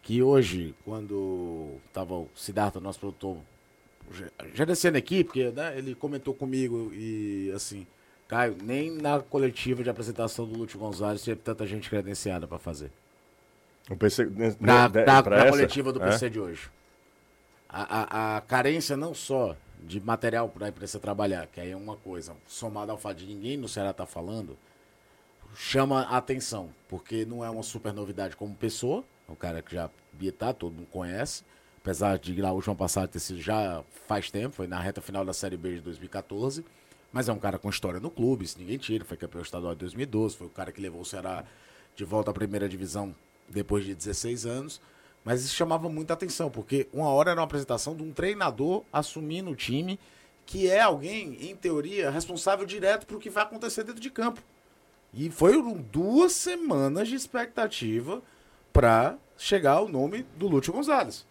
que hoje, quando tava o Siddhartha, nosso produtor, gerenciando a equipe, porque, né, ele comentou comigo e assim, Caio, nem na coletiva de apresentação do Lúcio Gonzalez tinha tanta gente credenciada para fazer. O PC, né, Na, né, na- na coletiva do É? PC de hoje. A, a- a carência não só de material para a imprensa trabalhar, que aí é uma coisa, somada ao fato de ninguém no Ceará tá falando, chama a atenção, porque não é uma super novidade como pessoa, é um cara que já estar, todo mundo conhece, apesar de o João passado ter sido já faz tempo, foi na reta final da Série B de 2014, mas é um cara com história no clube, isso ninguém tira, foi campeão estadual em 2012, foi o cara que levou o Ceará de volta à primeira divisão depois de 16 anos, mas isso chamava muita atenção, porque uma hora era uma apresentação de um treinador assumindo o time, que é alguém, em teoria, responsável direto por o que vai acontecer dentro de campo. E foram duas semanas de expectativa para chegar ao nome do Lúcio Gonzalez.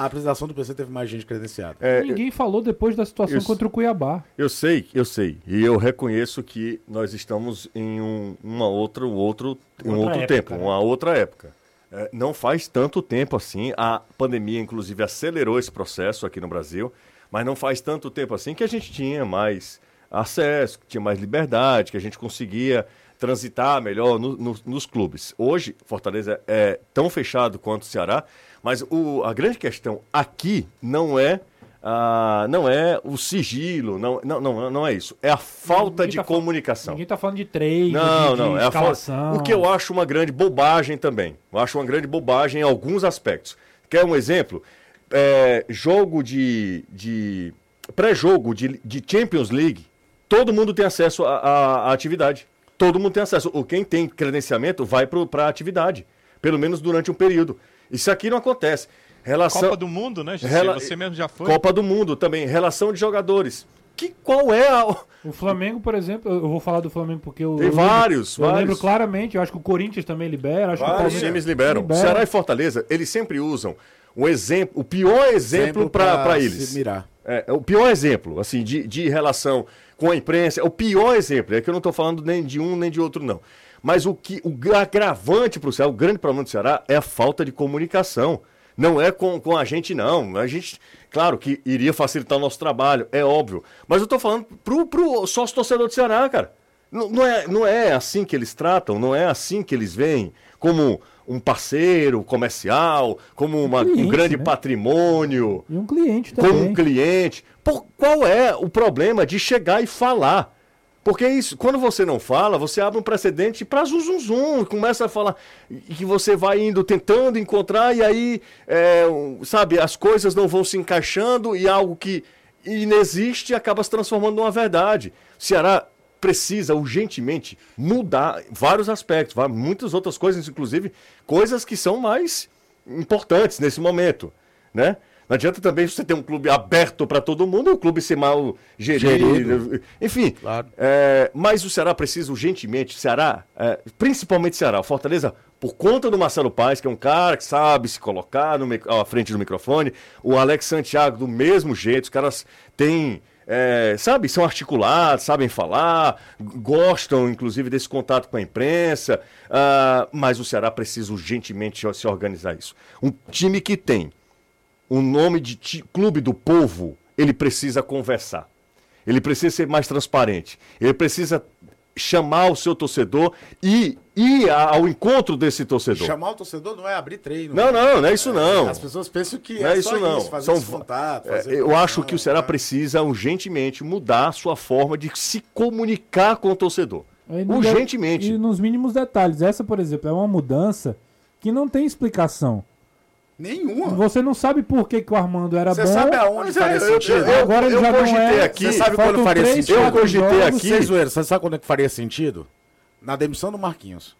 A apresentação do PC teve mais gente credenciada. É, Ninguém falou depois da situação Isso. contra o Cuiabá. Eu sei, eu sei. E eu reconheço que nós estamos em um, uma outra, um outro, um Outra outro época, tempo, né? uma outra época. É, não faz tanto tempo assim. A pandemia, inclusive, acelerou esse processo aqui no Brasil, mas não faz tanto tempo assim que a gente tinha mais acesso, que tinha mais liberdade, que a gente conseguia transitar melhor no- no- nos clubes. Hoje, Fortaleza é tão fechado quanto o Ceará, mas o- a grande questão aqui não é ah, não é o sigilo, não, não, não, não é isso. É a falta Ninguém de tá comunicação. Ninguém tá falando de treino, Não, de, de não, é a falta. escalação. O que eu acho uma grande bobagem também. Eu acho uma grande bobagem em alguns aspectos. Quer um exemplo? É, jogo de. de pré-jogo de, de Champions League, todo mundo tem acesso à- atividade. Todo mundo tem acesso. O quem tem credenciamento vai para a atividade. Pelo menos durante um período. Isso aqui não acontece. Relação... Copa do Mundo, né? Rela- Você mesmo já foi. Copa do Mundo também. Relação de jogadores. Que, qual é a. O Flamengo, por exemplo, eu vou falar do Flamengo porque eu. Tem eu vários, lembro, Eu vários. lembro claramente, eu acho que o Corinthians também libera. Acho que o Vários times liberam. libera. Ceará e Fortaleza, eles sempre usam o exemplo, o pior exemplo para eles. se mirar. É, é o pior exemplo, assim, de, de relação com a imprensa, é o pior exemplo. É que eu não estou falando nem de um nem de outro, não. Mas o que o agravante para o Ceará, o grande problema do Ceará é a falta de comunicação. Não é com, com a gente, não. A gente, claro que iria facilitar o nosso trabalho, é óbvio. Mas eu estou falando pro, pro sócio torcedor do Ceará, cara. Não, não é, não é assim que eles tratam, não é assim que eles veem como um parceiro comercial, como uma- um cliente, grande né? patrimônio E um cliente como também. um cliente. Por, qual é o problema de chegar e falar? Porque isso, quando você não fala, você abre um precedente para zum, zum, zum, começa a falar que você vai indo tentando encontrar e aí, é, sabe, as coisas não vão se encaixando e algo que inexiste acaba se transformando numa verdade. Ceará precisa urgentemente mudar vários aspectos, muitas outras coisas, inclusive coisas que são mais importantes nesse momento, né? Não adianta também você ter um clube aberto para todo mundo e o clube ser mal gerido. Gerido. Enfim, Claro. é, mas o Ceará precisa urgentemente, Ceará, é, principalmente Ceará, Fortaleza, por conta do Marcelo Paes, que é um cara que sabe se colocar no, à frente do microfone, o Alex Santiago do mesmo jeito, os caras têm, é, sabe, são articulados, sabem falar, gostam inclusive desse contato com a imprensa, ah, mas o Ceará precisa urgentemente se organizar isso. Um time que tem o nome de ti- Clube do Povo, ele precisa conversar. Ele precisa ser mais transparente. Ele precisa chamar o seu torcedor e ir ao encontro desse torcedor. Chamar o torcedor não é abrir treino. Não, não, não é isso não. As pessoas pensam que Não é, é só isso não. fazer São- contato. É, fazer eu acho que o Ceará né? precisa urgentemente mudar a sua forma de se comunicar com o torcedor. Urgentemente. deve- E nos mínimos detalhes. Essa, por exemplo, é uma mudança que não tem explicação. Nenhuma. Você não sabe por que, que o Armando era Você bom. sabe aonde é, faria eu- eu- sentido? eu- Agora ele eu já não cogitei é. aqui- Você sabe quando faria três, sentido? Eu cogitei aqui- zoeira, você sabe quando é que faria sentido? Na demissão do Marquinhos.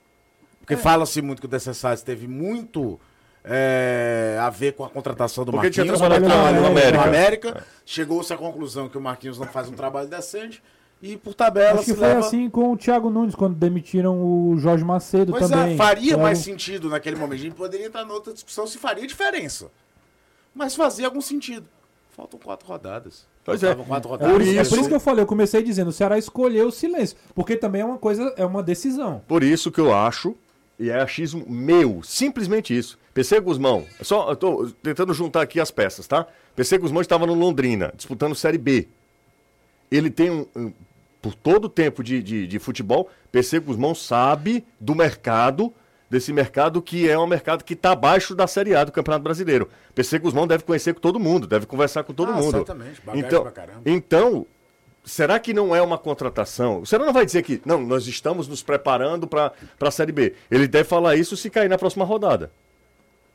Porque fala-se muito que o Descessais teve muito é, a ver com a contratação do Porque tinha Marquinhos. trabalhado porque no trabalhou América. no América. Chegou-se à conclusão que o Marquinhos não faz um trabalho decente. E por tabela Acho que se foi leva... assim com o Thiago Nunes, quando demitiram o Jorge Macedo Pois também. é, faria Então, mais sentido naquele momento. A gente poderia entrar noutra discussão se faria diferença. Mas fazia algum sentido. Faltam quatro rodadas. Pois é. Quatro É rodadas. por, isso, é por isso- que eu falei, eu comecei dizendo, o Ceará escolheu o silêncio. Porque também é uma coisa, é uma decisão. Por isso que eu acho, e é achismo meu, simplesmente isso. PC Guzmão, é só, eu tô tentando juntar aqui as peças, tá? PC Guzmão estava no Londrina, disputando Série B. Ele tem um. um- por todo o tempo de, de, de futebol, PC Guzmão sabe do mercado, desse mercado que é um mercado que está abaixo da Série A do Campeonato Brasileiro. PC Guzmão deve conhecer com todo mundo, deve conversar com todo Ah, mundo. bagagem Então, pra caramba. então, será que não é uma contratação? Será não vai dizer que, não, nós estamos nos preparando para a Série B? Ele deve falar isso se cair na próxima rodada.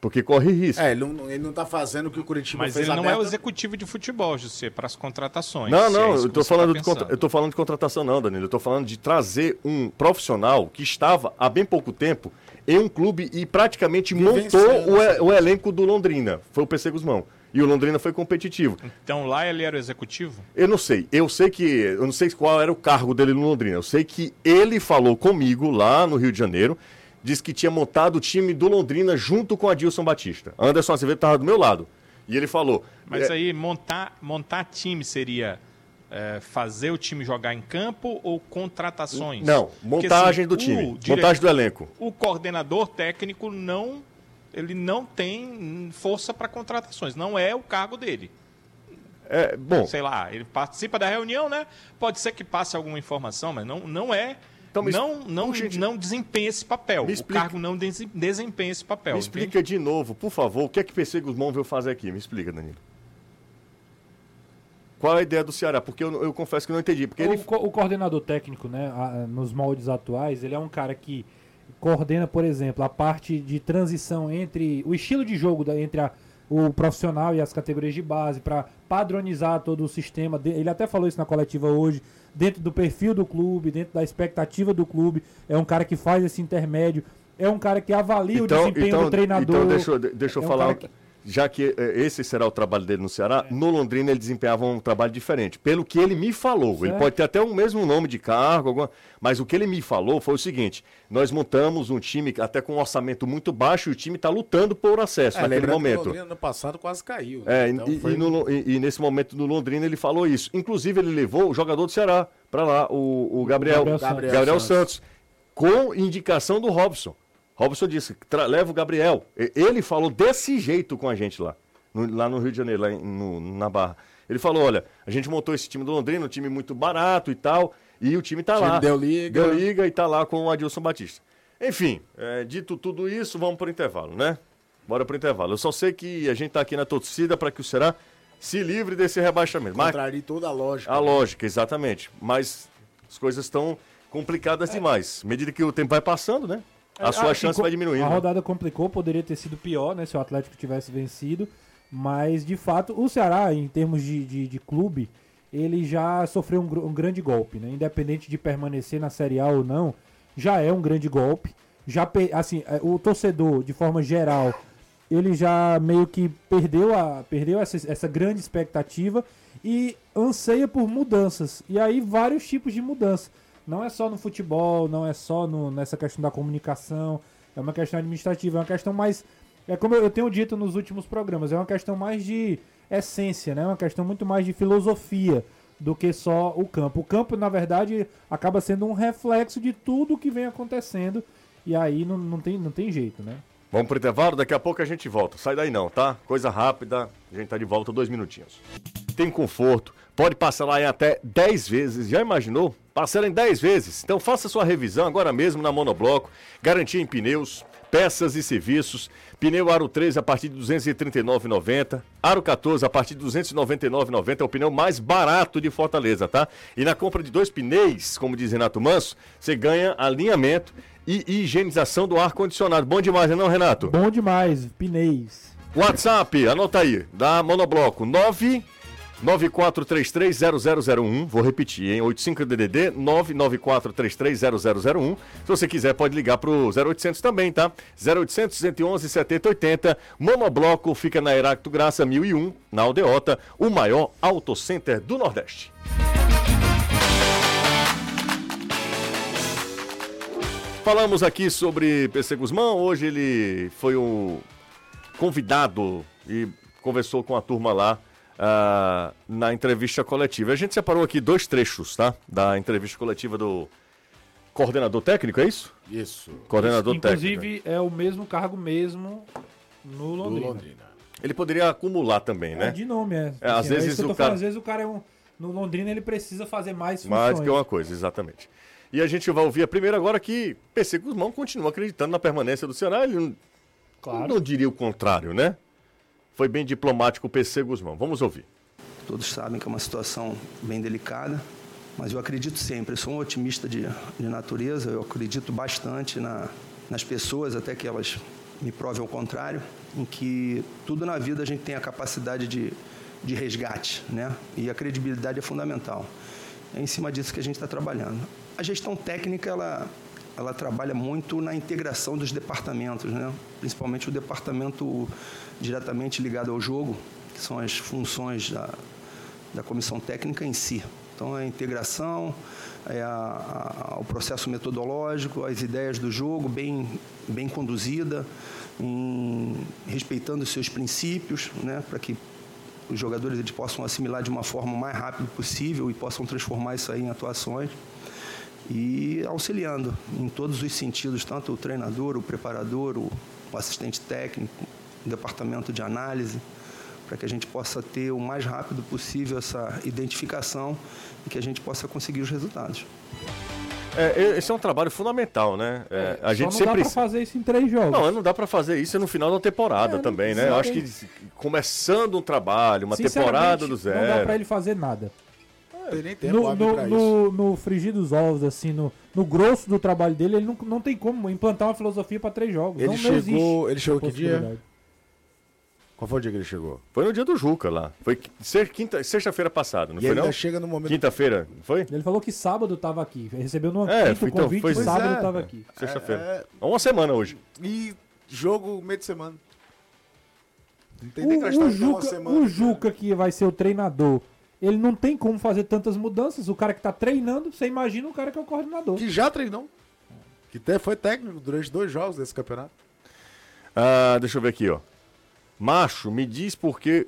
Porque corre risco. É, ele não, ele não tá fazendo o que o Curitiba Mas fez ele não é o executivo de futebol, José, para as contratações. Não, não, é eu tô, você falando tá de contra- eu tô falando de contratação não, Danilo. Eu tô falando de trazer um profissional que estava há bem pouco tempo em um clube e praticamente montou o, e- essa o elenco do Londrina. Foi o PC Guzmão. E o Londrina foi competitivo. Então lá ele era o executivo? Eu não sei. Eu sei que. Eu não sei qual era o cargo dele no Londrina. Eu sei que ele falou comigo lá no Rio de Janeiro. Disse que tinha montado o time do Londrina junto com a Dilson Batista. Anderson Azevedo estava do meu lado. E ele falou. Mas é, aí montar, montar time seria é, fazer o time jogar em campo ou contratações? Não, Porque, montagem assim, do time. dire- Montagem do elenco. O coordenador técnico não ele não tem força para contratações, não é o cargo dele. É, bom, Sei lá, ele participa da reunião, né? Pode ser que passe alguma informação, mas não, não é. Então, me não, não, gente, não desempenha esse papel. O explica- cargo não dese- desempenha esse papel. me entende? explica de novo, por favor, o que é que PC Guzmão veio fazer aqui? Me explica, Danilo. Qual é a ideia do Ceará? Porque eu, eu confesso que não entendi. Porque O, ele, co- o coordenador técnico, né, a- nos moldes atuais, ele é um cara que coordena, por exemplo, a parte de transição entre o estilo de jogo da- entre a- o profissional e as categorias de base para padronizar todo o sistema. de- Ele até falou isso na coletiva hoje, dentro do perfil do clube, dentro da expectativa do clube. É um cara que faz esse intermédio. É um cara que avalia o desempenho do treinador. Então, deixa, eu- deixa eu É um falar. que- Já que eh, esse será o trabalho dele no Ceará, no Londrina ele desempenhava um trabalho diferente. Pelo que ele me falou. Ele Certo. pode ter até o mesmo nome de cargo, alguma- mas o que ele me falou foi o seguinte: nós montamos um time até com um orçamento muito baixo e o time está lutando por acesso É, naquele que o momento. Londrina no passado quase caiu. né? É, e- Então e, foi- e no e- e nesse momento no Londrina ele falou isso. Inclusive, ele levou o jogador do Ceará para lá, o, o Gabriel, Gabriel Gabriel, Santos. Santos. com indicação do Robson. Robson disse: "Tra- leva o Gabriel. Ele falou desse jeito com a gente lá, no- lá no Rio de Janeiro, lá em- no- na Barra. Ele falou: olha, a gente montou esse time do Londrina, um time muito barato e tal, e o time tá O time lá. deu liga. Deu liga e tá lá com o Adilson Batista. Enfim, é, dito tudo isso, vamos pro intervalo, né? Bora pro intervalo. Eu só sei que a gente tá aqui na torcida para que o Ceará se livre desse rebaixamento. Mas Contraria toda a lógica. a né? lógica, exatamente. Mas as coisas estão complicadas demais. À medida que o tempo vai passando, né? A sua Assim, chance vai diminuindo. A né? rodada complicou, poderia ter sido pior, né? Se o Atlético tivesse vencido. Mas, de fato, o Ceará, em termos de, de, de clube, ele já sofreu um, um grande golpe, né? Independente de permanecer na Série A ou não, já é um grande golpe. Já, assim, é, o torcedor, de forma geral, ele já meio que perdeu, a, perdeu essa, essa grande expectativa e anseia por mudanças. E aí, vários tipos de mudança. Não é só no futebol, não é só no- nessa questão da comunicação, é uma questão administrativa, é uma questão mais. É como eu tenho dito nos últimos programas, é uma questão mais de essência, né? É uma questão muito mais de filosofia do que só o campo. O campo, na verdade, acaba sendo um reflexo de tudo que vem acontecendo. E aí não, não, tem, não tem jeito, né? Vamos pro intervalo, daqui a pouco a gente volta. Sai daí não, tá? Coisa rápida, a gente tá de volta dois minutinhos. Tem conforto, pode parcelar em até 10 vezes. Já imaginou? Parcela em 10 vezes. Então faça sua revisão agora mesmo na Monobloco. Garantia em pneus, peças e serviços. Pneu Aro 13 a partir de R$ 239,90. Aro 14 a partir de R$ 299,90. É o pneu mais barato de Fortaleza, tá? E na compra de dois pneus, como diz Renato Manso, você ganha alinhamento e higienização do ar-condicionado. Bom demais, não, Renato? Bom demais, pneus. WhatsApp, anota aí, da Monobloco, 9 94330001, vou repetir, em 85DDD 994330001. Se você quiser, pode ligar pro 0800 também, tá? 0800 111 7080. Monobloco fica na Heracto Graça 1001, na Aldeota, o maior auto center do Nordeste. Falamos aqui sobre PC Guzmão, hoje ele foi um convidado e conversou com a turma lá ah, na entrevista coletiva. A gente separou aqui dois trechos, tá? Da entrevista coletiva do coordenador técnico, é isso? Isso. Coordenador Inclusive, técnico. é o mesmo cargo mesmo no Londrina. Londrina. Ele poderia acumular também, É, né? de nome, é. É, às vezes isso que eu tô o cara- falando, às vezes o cara é um. No Londrina ele precisa fazer mais funções. Mais que uma coisa, exatamente. E a gente vai ouvir a primeira agora que PC Guzmão continua acreditando na permanência do Ceará. Ele não, Claro. não diria o contrário, né? Foi bem diplomático o PC Guzmão. Vamos ouvir. Todos sabem que é uma situação bem delicada, mas eu acredito sempre. Eu sou um otimista de, de natureza, eu acredito bastante na, nas pessoas, até que elas me provem o contrário, em que tudo na vida a gente tem a capacidade de, de resgate, né? E a credibilidade é fundamental. É em cima disso que a gente está trabalhando. A gestão técnica, ela, ela trabalha muito na integração dos departamentos, né? principalmente o departamento diretamente ligado ao jogo, que são as funções da, da comissão técnica em si. Então, é a integração, é a- a- o processo metodológico, as ideias do jogo bem, bem conduzida, em- respeitando os seus princípios, né, para que os jogadores eles possam assimilar de uma forma o mais rápido possível e possam transformar isso aí em atuações e auxiliando em todos os sentidos, tanto o treinador, o preparador, o, o assistente técnico, departamento de análise, para que a gente possa ter o mais rápido possível essa identificação e que a gente possa conseguir os resultados. É, esse é um trabalho fundamental, né? É, a Só gente não sempre. dá pra fazer isso em três jogos. Não, não dá pra fazer isso no final da temporada É, não também, né? Eu acho que começando um trabalho, uma temporada do zero. Não dá pra ele fazer nada. Não tem nem tempo No, no, pra isso. no, no frigir dos ovos, assim, no, no grosso do trabalho dele, ele não, não tem como implantar uma filosofia pra três jogos. Ele não, não chegou. existe Ele chegou que dia? Qual foi o dia que ele chegou? Foi no dia do Juca lá. Foi quinta, sexta-feira passada, não e foi ele não? ainda chega no momento. Quinta-feira, não foi? Ele falou que sábado tava aqui. Recebeu no É, quinto foi- então, convite, foi- sábado Pois é. tava aqui. Sexta-feira. É, uma semana hoje. E jogo meio de semana. Não tem O, nem o, uma Juca, semana. o Juca, que vai ser o treinador, ele não tem como fazer tantas mudanças. O cara que tá treinando, você imagina o cara que é o coordenador. Que já treinou. Que até foi técnico durante dois jogos desse campeonato. Ah, deixa eu ver aqui, ó. Macho, me diz por que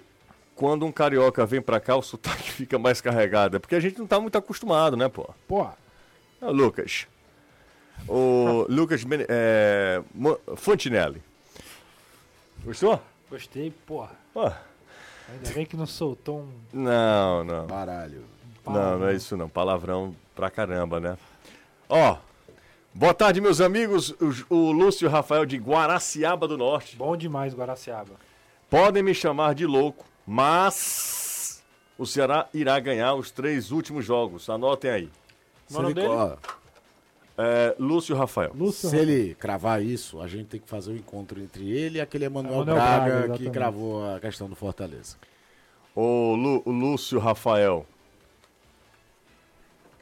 quando um carioca vem pra cá o sotaque fica mais carregado. É porque a gente não tá muito acostumado, né, pô? Pô, Ah, Lucas. O Lucas Ben- é, Fontinelli. Gostou? gostei, porra. Ó, Ainda bem que não soltou um. não, não. Baralho. Não, não é isso não. Palavrão pra caramba, né? Ó, boa tarde, meus amigos. O, o Lúcio Rafael de Guaraciaba do Norte. Bom demais, Guaraciaba. Podem me chamar de louco, mas o Ceará irá ganhar os três últimos jogos. Anotem aí. Se ele, dele? ó, É, Lúcio Rafael. Lúcio. se ele cravar isso, a gente tem que fazer um encontro entre ele e aquele Emanuel Braga, Braga, que cravou a questão do Fortaleza. O, Lu- o Lúcio Rafael.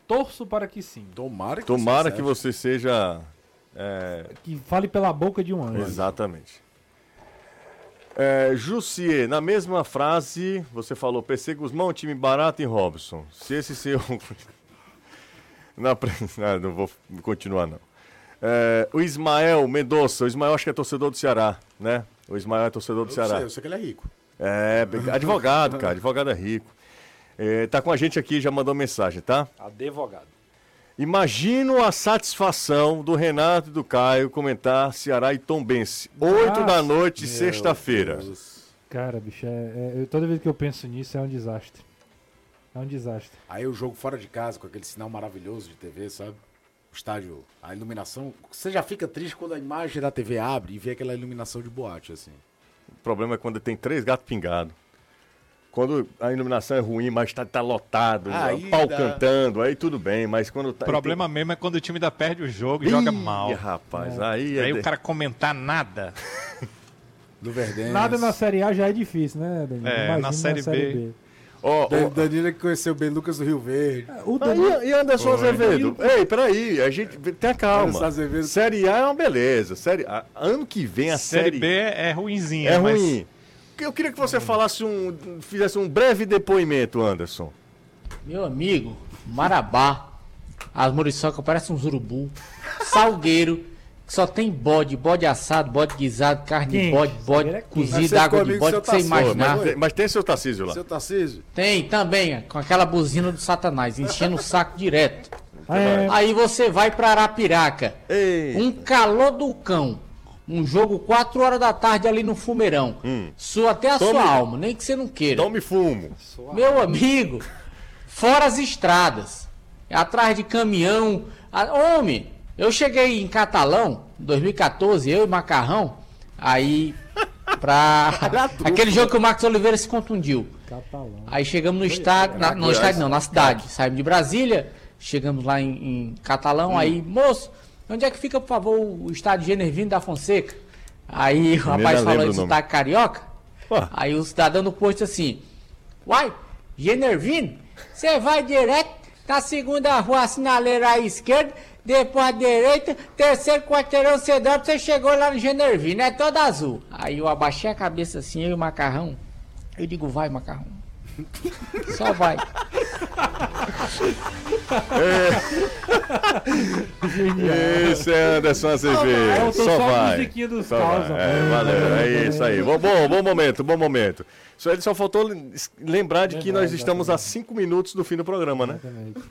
Torço para que sim. Tomara que Tomara você que você seja. é, Que fale pela boca de um anjo. exatamente. É, Jussier, na mesma frase, você falou PC Guzmão, time barato e Robson. Se esse seu. na, pre- ah, não vou continuar, não. É, o Ismael Mendonça, o Ismael acho que é torcedor do Ceará, né? O Ismael é torcedor do Eu Ceará. sei, eu sei que ele é rico. É, advogado, cara, advogado é rico. É, tá com a gente aqui, já mandou mensagem, tá? Advogado. Imagino a satisfação do Renato e do Caio comentar Ceará e Tombense. 8 Nossa, da noite, sexta-feira. Cara, bicho, é, é- eu- toda vez que eu penso nisso é um desastre. É um desastre. Aí o jogo fora de casa, com aquele sinal maravilhoso de TV, sabe? O estádio, a iluminação. Você já fica triste quando a imagem da TV abre e vê aquela iluminação de boate, assim. O problema é quando tem três gatos pingados. Quando a iluminação é ruim, mas tá, tá lotado, Aí o pau dá. cantando, aí tudo bem, mas quando tá. O problema mesmo é quando o time da perde o jogo e Ih, joga mal. rapaz, aí é. Aí de- o cara comentar nada. Do Verdense. Nada na Série A já é difícil, né, Danilo? É, Imagina na Série B. Ó, ó, Dan- Danilo que conheceu bem Lucas do Rio Verde. O Danilo, Aí, e Anderson Azevedo? Ei, peraí, a gente. Tenha calma. Azevedo- Série A é uma beleza. Série ano que vem a Série Série, B é ruinzinha, é mas ruim. Eu queria que você falasse um. fizesse um breve depoimento, Anderson. Meu amigo, Marabá, as muriçocas parecem um urubu, salgueiro, que só tem bode, bode assado, bode guisado, carne de bode, bode é você água de bode, que você imaginar. Mas, tem- mas tem seu Tarcísio lá. Seu Tarcísio? Tem também, com aquela buzina do satanás, enchendo o saco direto. é, Aí você vai pra Arapiraca, Ei. um calor do cão. Um jogo 4 horas da tarde ali no Fumeirão. Sua até a Tome- sua alma, nem que você não queira. Tome fumo. Meu amigo, fora as estradas, atrás de caminhão. A- Homem, eu cheguei em Catalão, em 2014, eu e Macarrão, aí pra. aquele jogo que o Marcos Oliveira se contundiu. Catalão. Aí chegamos no estádio, na- no estádio não, na cidade. Saímos de Brasília, chegamos lá em, em Catalão, aí, moço, onde é que fica, por favor, o estádio Genervino da Fonseca? Aí o rapaz falou em nome. sotaque carioca. Ué. Aí o cidadão do posto assim, uai, Genervino, você vai direto na segunda rua sinaleira à esquerda, depois à direita, terceiro quarteirão cedão, você chegou lá no Genervino, é todo azul. Aí eu abaixei a cabeça assim, eu e o macarrão. Eu digo, vai, macarrão. Só vai. Esse é Anderson Azevedo. Só só vai. Só causa. vai. É, valeu. É isso aí. Bom, bom, bom momento, bom momento. Só ele só faltou lembrar de que nós estamos a cinco minutos do fim do programa, né? Exatamente.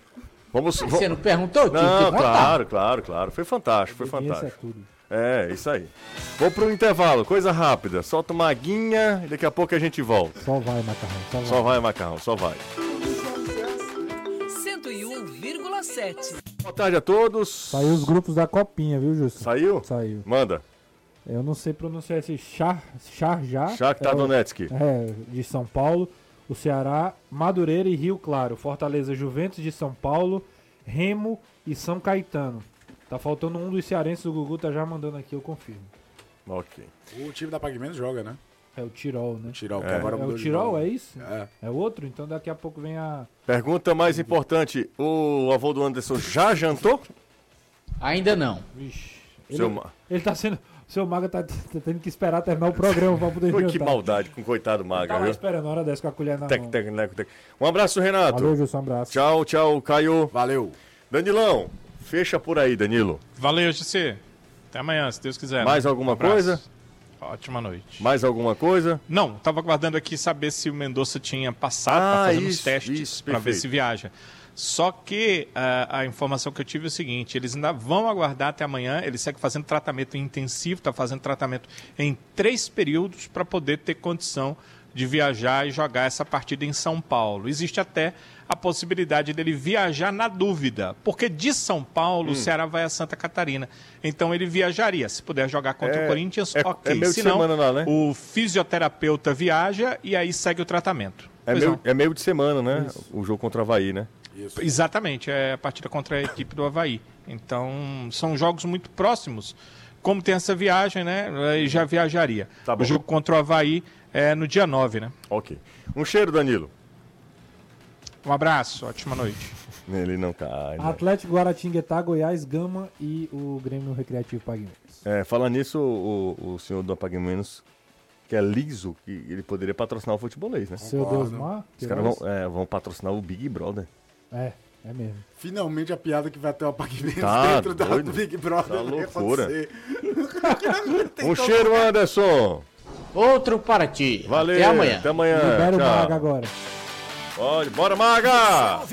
Vamos. Você não perguntou? Não, claro, claro, claro. Foi fantástico, foi Isso é fantástico. É, isso aí. Vou pro intervalo, coisa rápida. Solta uma aguinha e daqui a pouco a gente volta. Só vai, Macarrão. Só vai. Só vai, macarrão, só vai. 101,7. Boa tarde a todos. Saiu os grupos da Copinha, viu, Justo? Saiu? Saiu. Manda. Eu não sei pronunciar esse Char, Charjá. Shakhtar é o- Donetsk. É, de São Paulo, o Ceará, Madureira e Rio Claro, Fortaleza, Juventus de São Paulo, Remo e São Caetano. Tá faltando um dos cearenses, o Gugu tá já mandando aqui, eu confirmo. Ok. O time da Pague Menos joga, né? É o Tirol, né? O Tirol, que É. agora É mudou o de Tirol, é isso? É. É outro? Então daqui a pouco vem a. Pergunta mais importante: o avô do Anderson já jantou? Ainda não. Vixe. Ele, Seu ele tá sendo. O seu Maga tá, tá tendo que esperar terminar o programa pra poder jantar. que maldade com o coitado Maga, Tava viu? esperando a hora dessa com a colher na Tec, mão. tec, tec, tec. Um abraço, Renato. Valeu, Gilson, um abraço. Tchau, tchau, Caio. Valeu. Danilão, fecha por aí, Danilo. Valeu, GC. Até amanhã, se Deus quiser. Mais né? alguma Um coisa? Ótima noite. Mais alguma coisa? Não, tava aguardando aqui saber se o Mendonça tinha passado Ah, para fazer uns isso, testes isso, para ver se viaja. Só que ah, a informação que eu tive é o seguinte: eles ainda vão aguardar até amanhã. Ele segue fazendo tratamento intensivo, está fazendo tratamento em três períodos para poder ter condição de viajar e jogar essa partida em São Paulo. Existe até a possibilidade dele viajar na dúvida, porque de São Paulo Hum. o Ceará vai a Santa Catarina. Então ele viajaria. Se puder jogar contra É- o Corinthians, é- ok. é meio de Se não, semana lá, né? o fisioterapeuta viaja e aí segue o tratamento. É Pois meio, não. é meio de semana, né? O jogo contra o Havaí, né? Isso. Exatamente, é a partida contra a equipe do Havaí. Então, são jogos muito próximos. Como tem essa viagem, né? aí Já viajaria. Tá o jogo contra o Havaí é no dia 9, né? Ok. Um cheiro, Danilo. Um abraço, ótima noite. Ele não cai. né? Atlético Guaratinguetá, Goiás, Gama e o Grêmio Recreativo Paguinhos. É, falando nisso, o, o senhor do Apague Menos, que é liso, que ele poderia patrocinar o futebolês, né? Seu Concordo. Deusmar? Os caras vão, é, vão patrocinar o Big Brother. É, é mesmo. Finalmente a piada que vai ter o Pague Menos Tá dentro da, doido. do Big Brother. Tá vai loucura. Um cheiro, Anderson. Outro para ti. Valeu. Até amanhã. Até amanhã. Libera o Tchau. Maga agora. Pode, bora, Maga!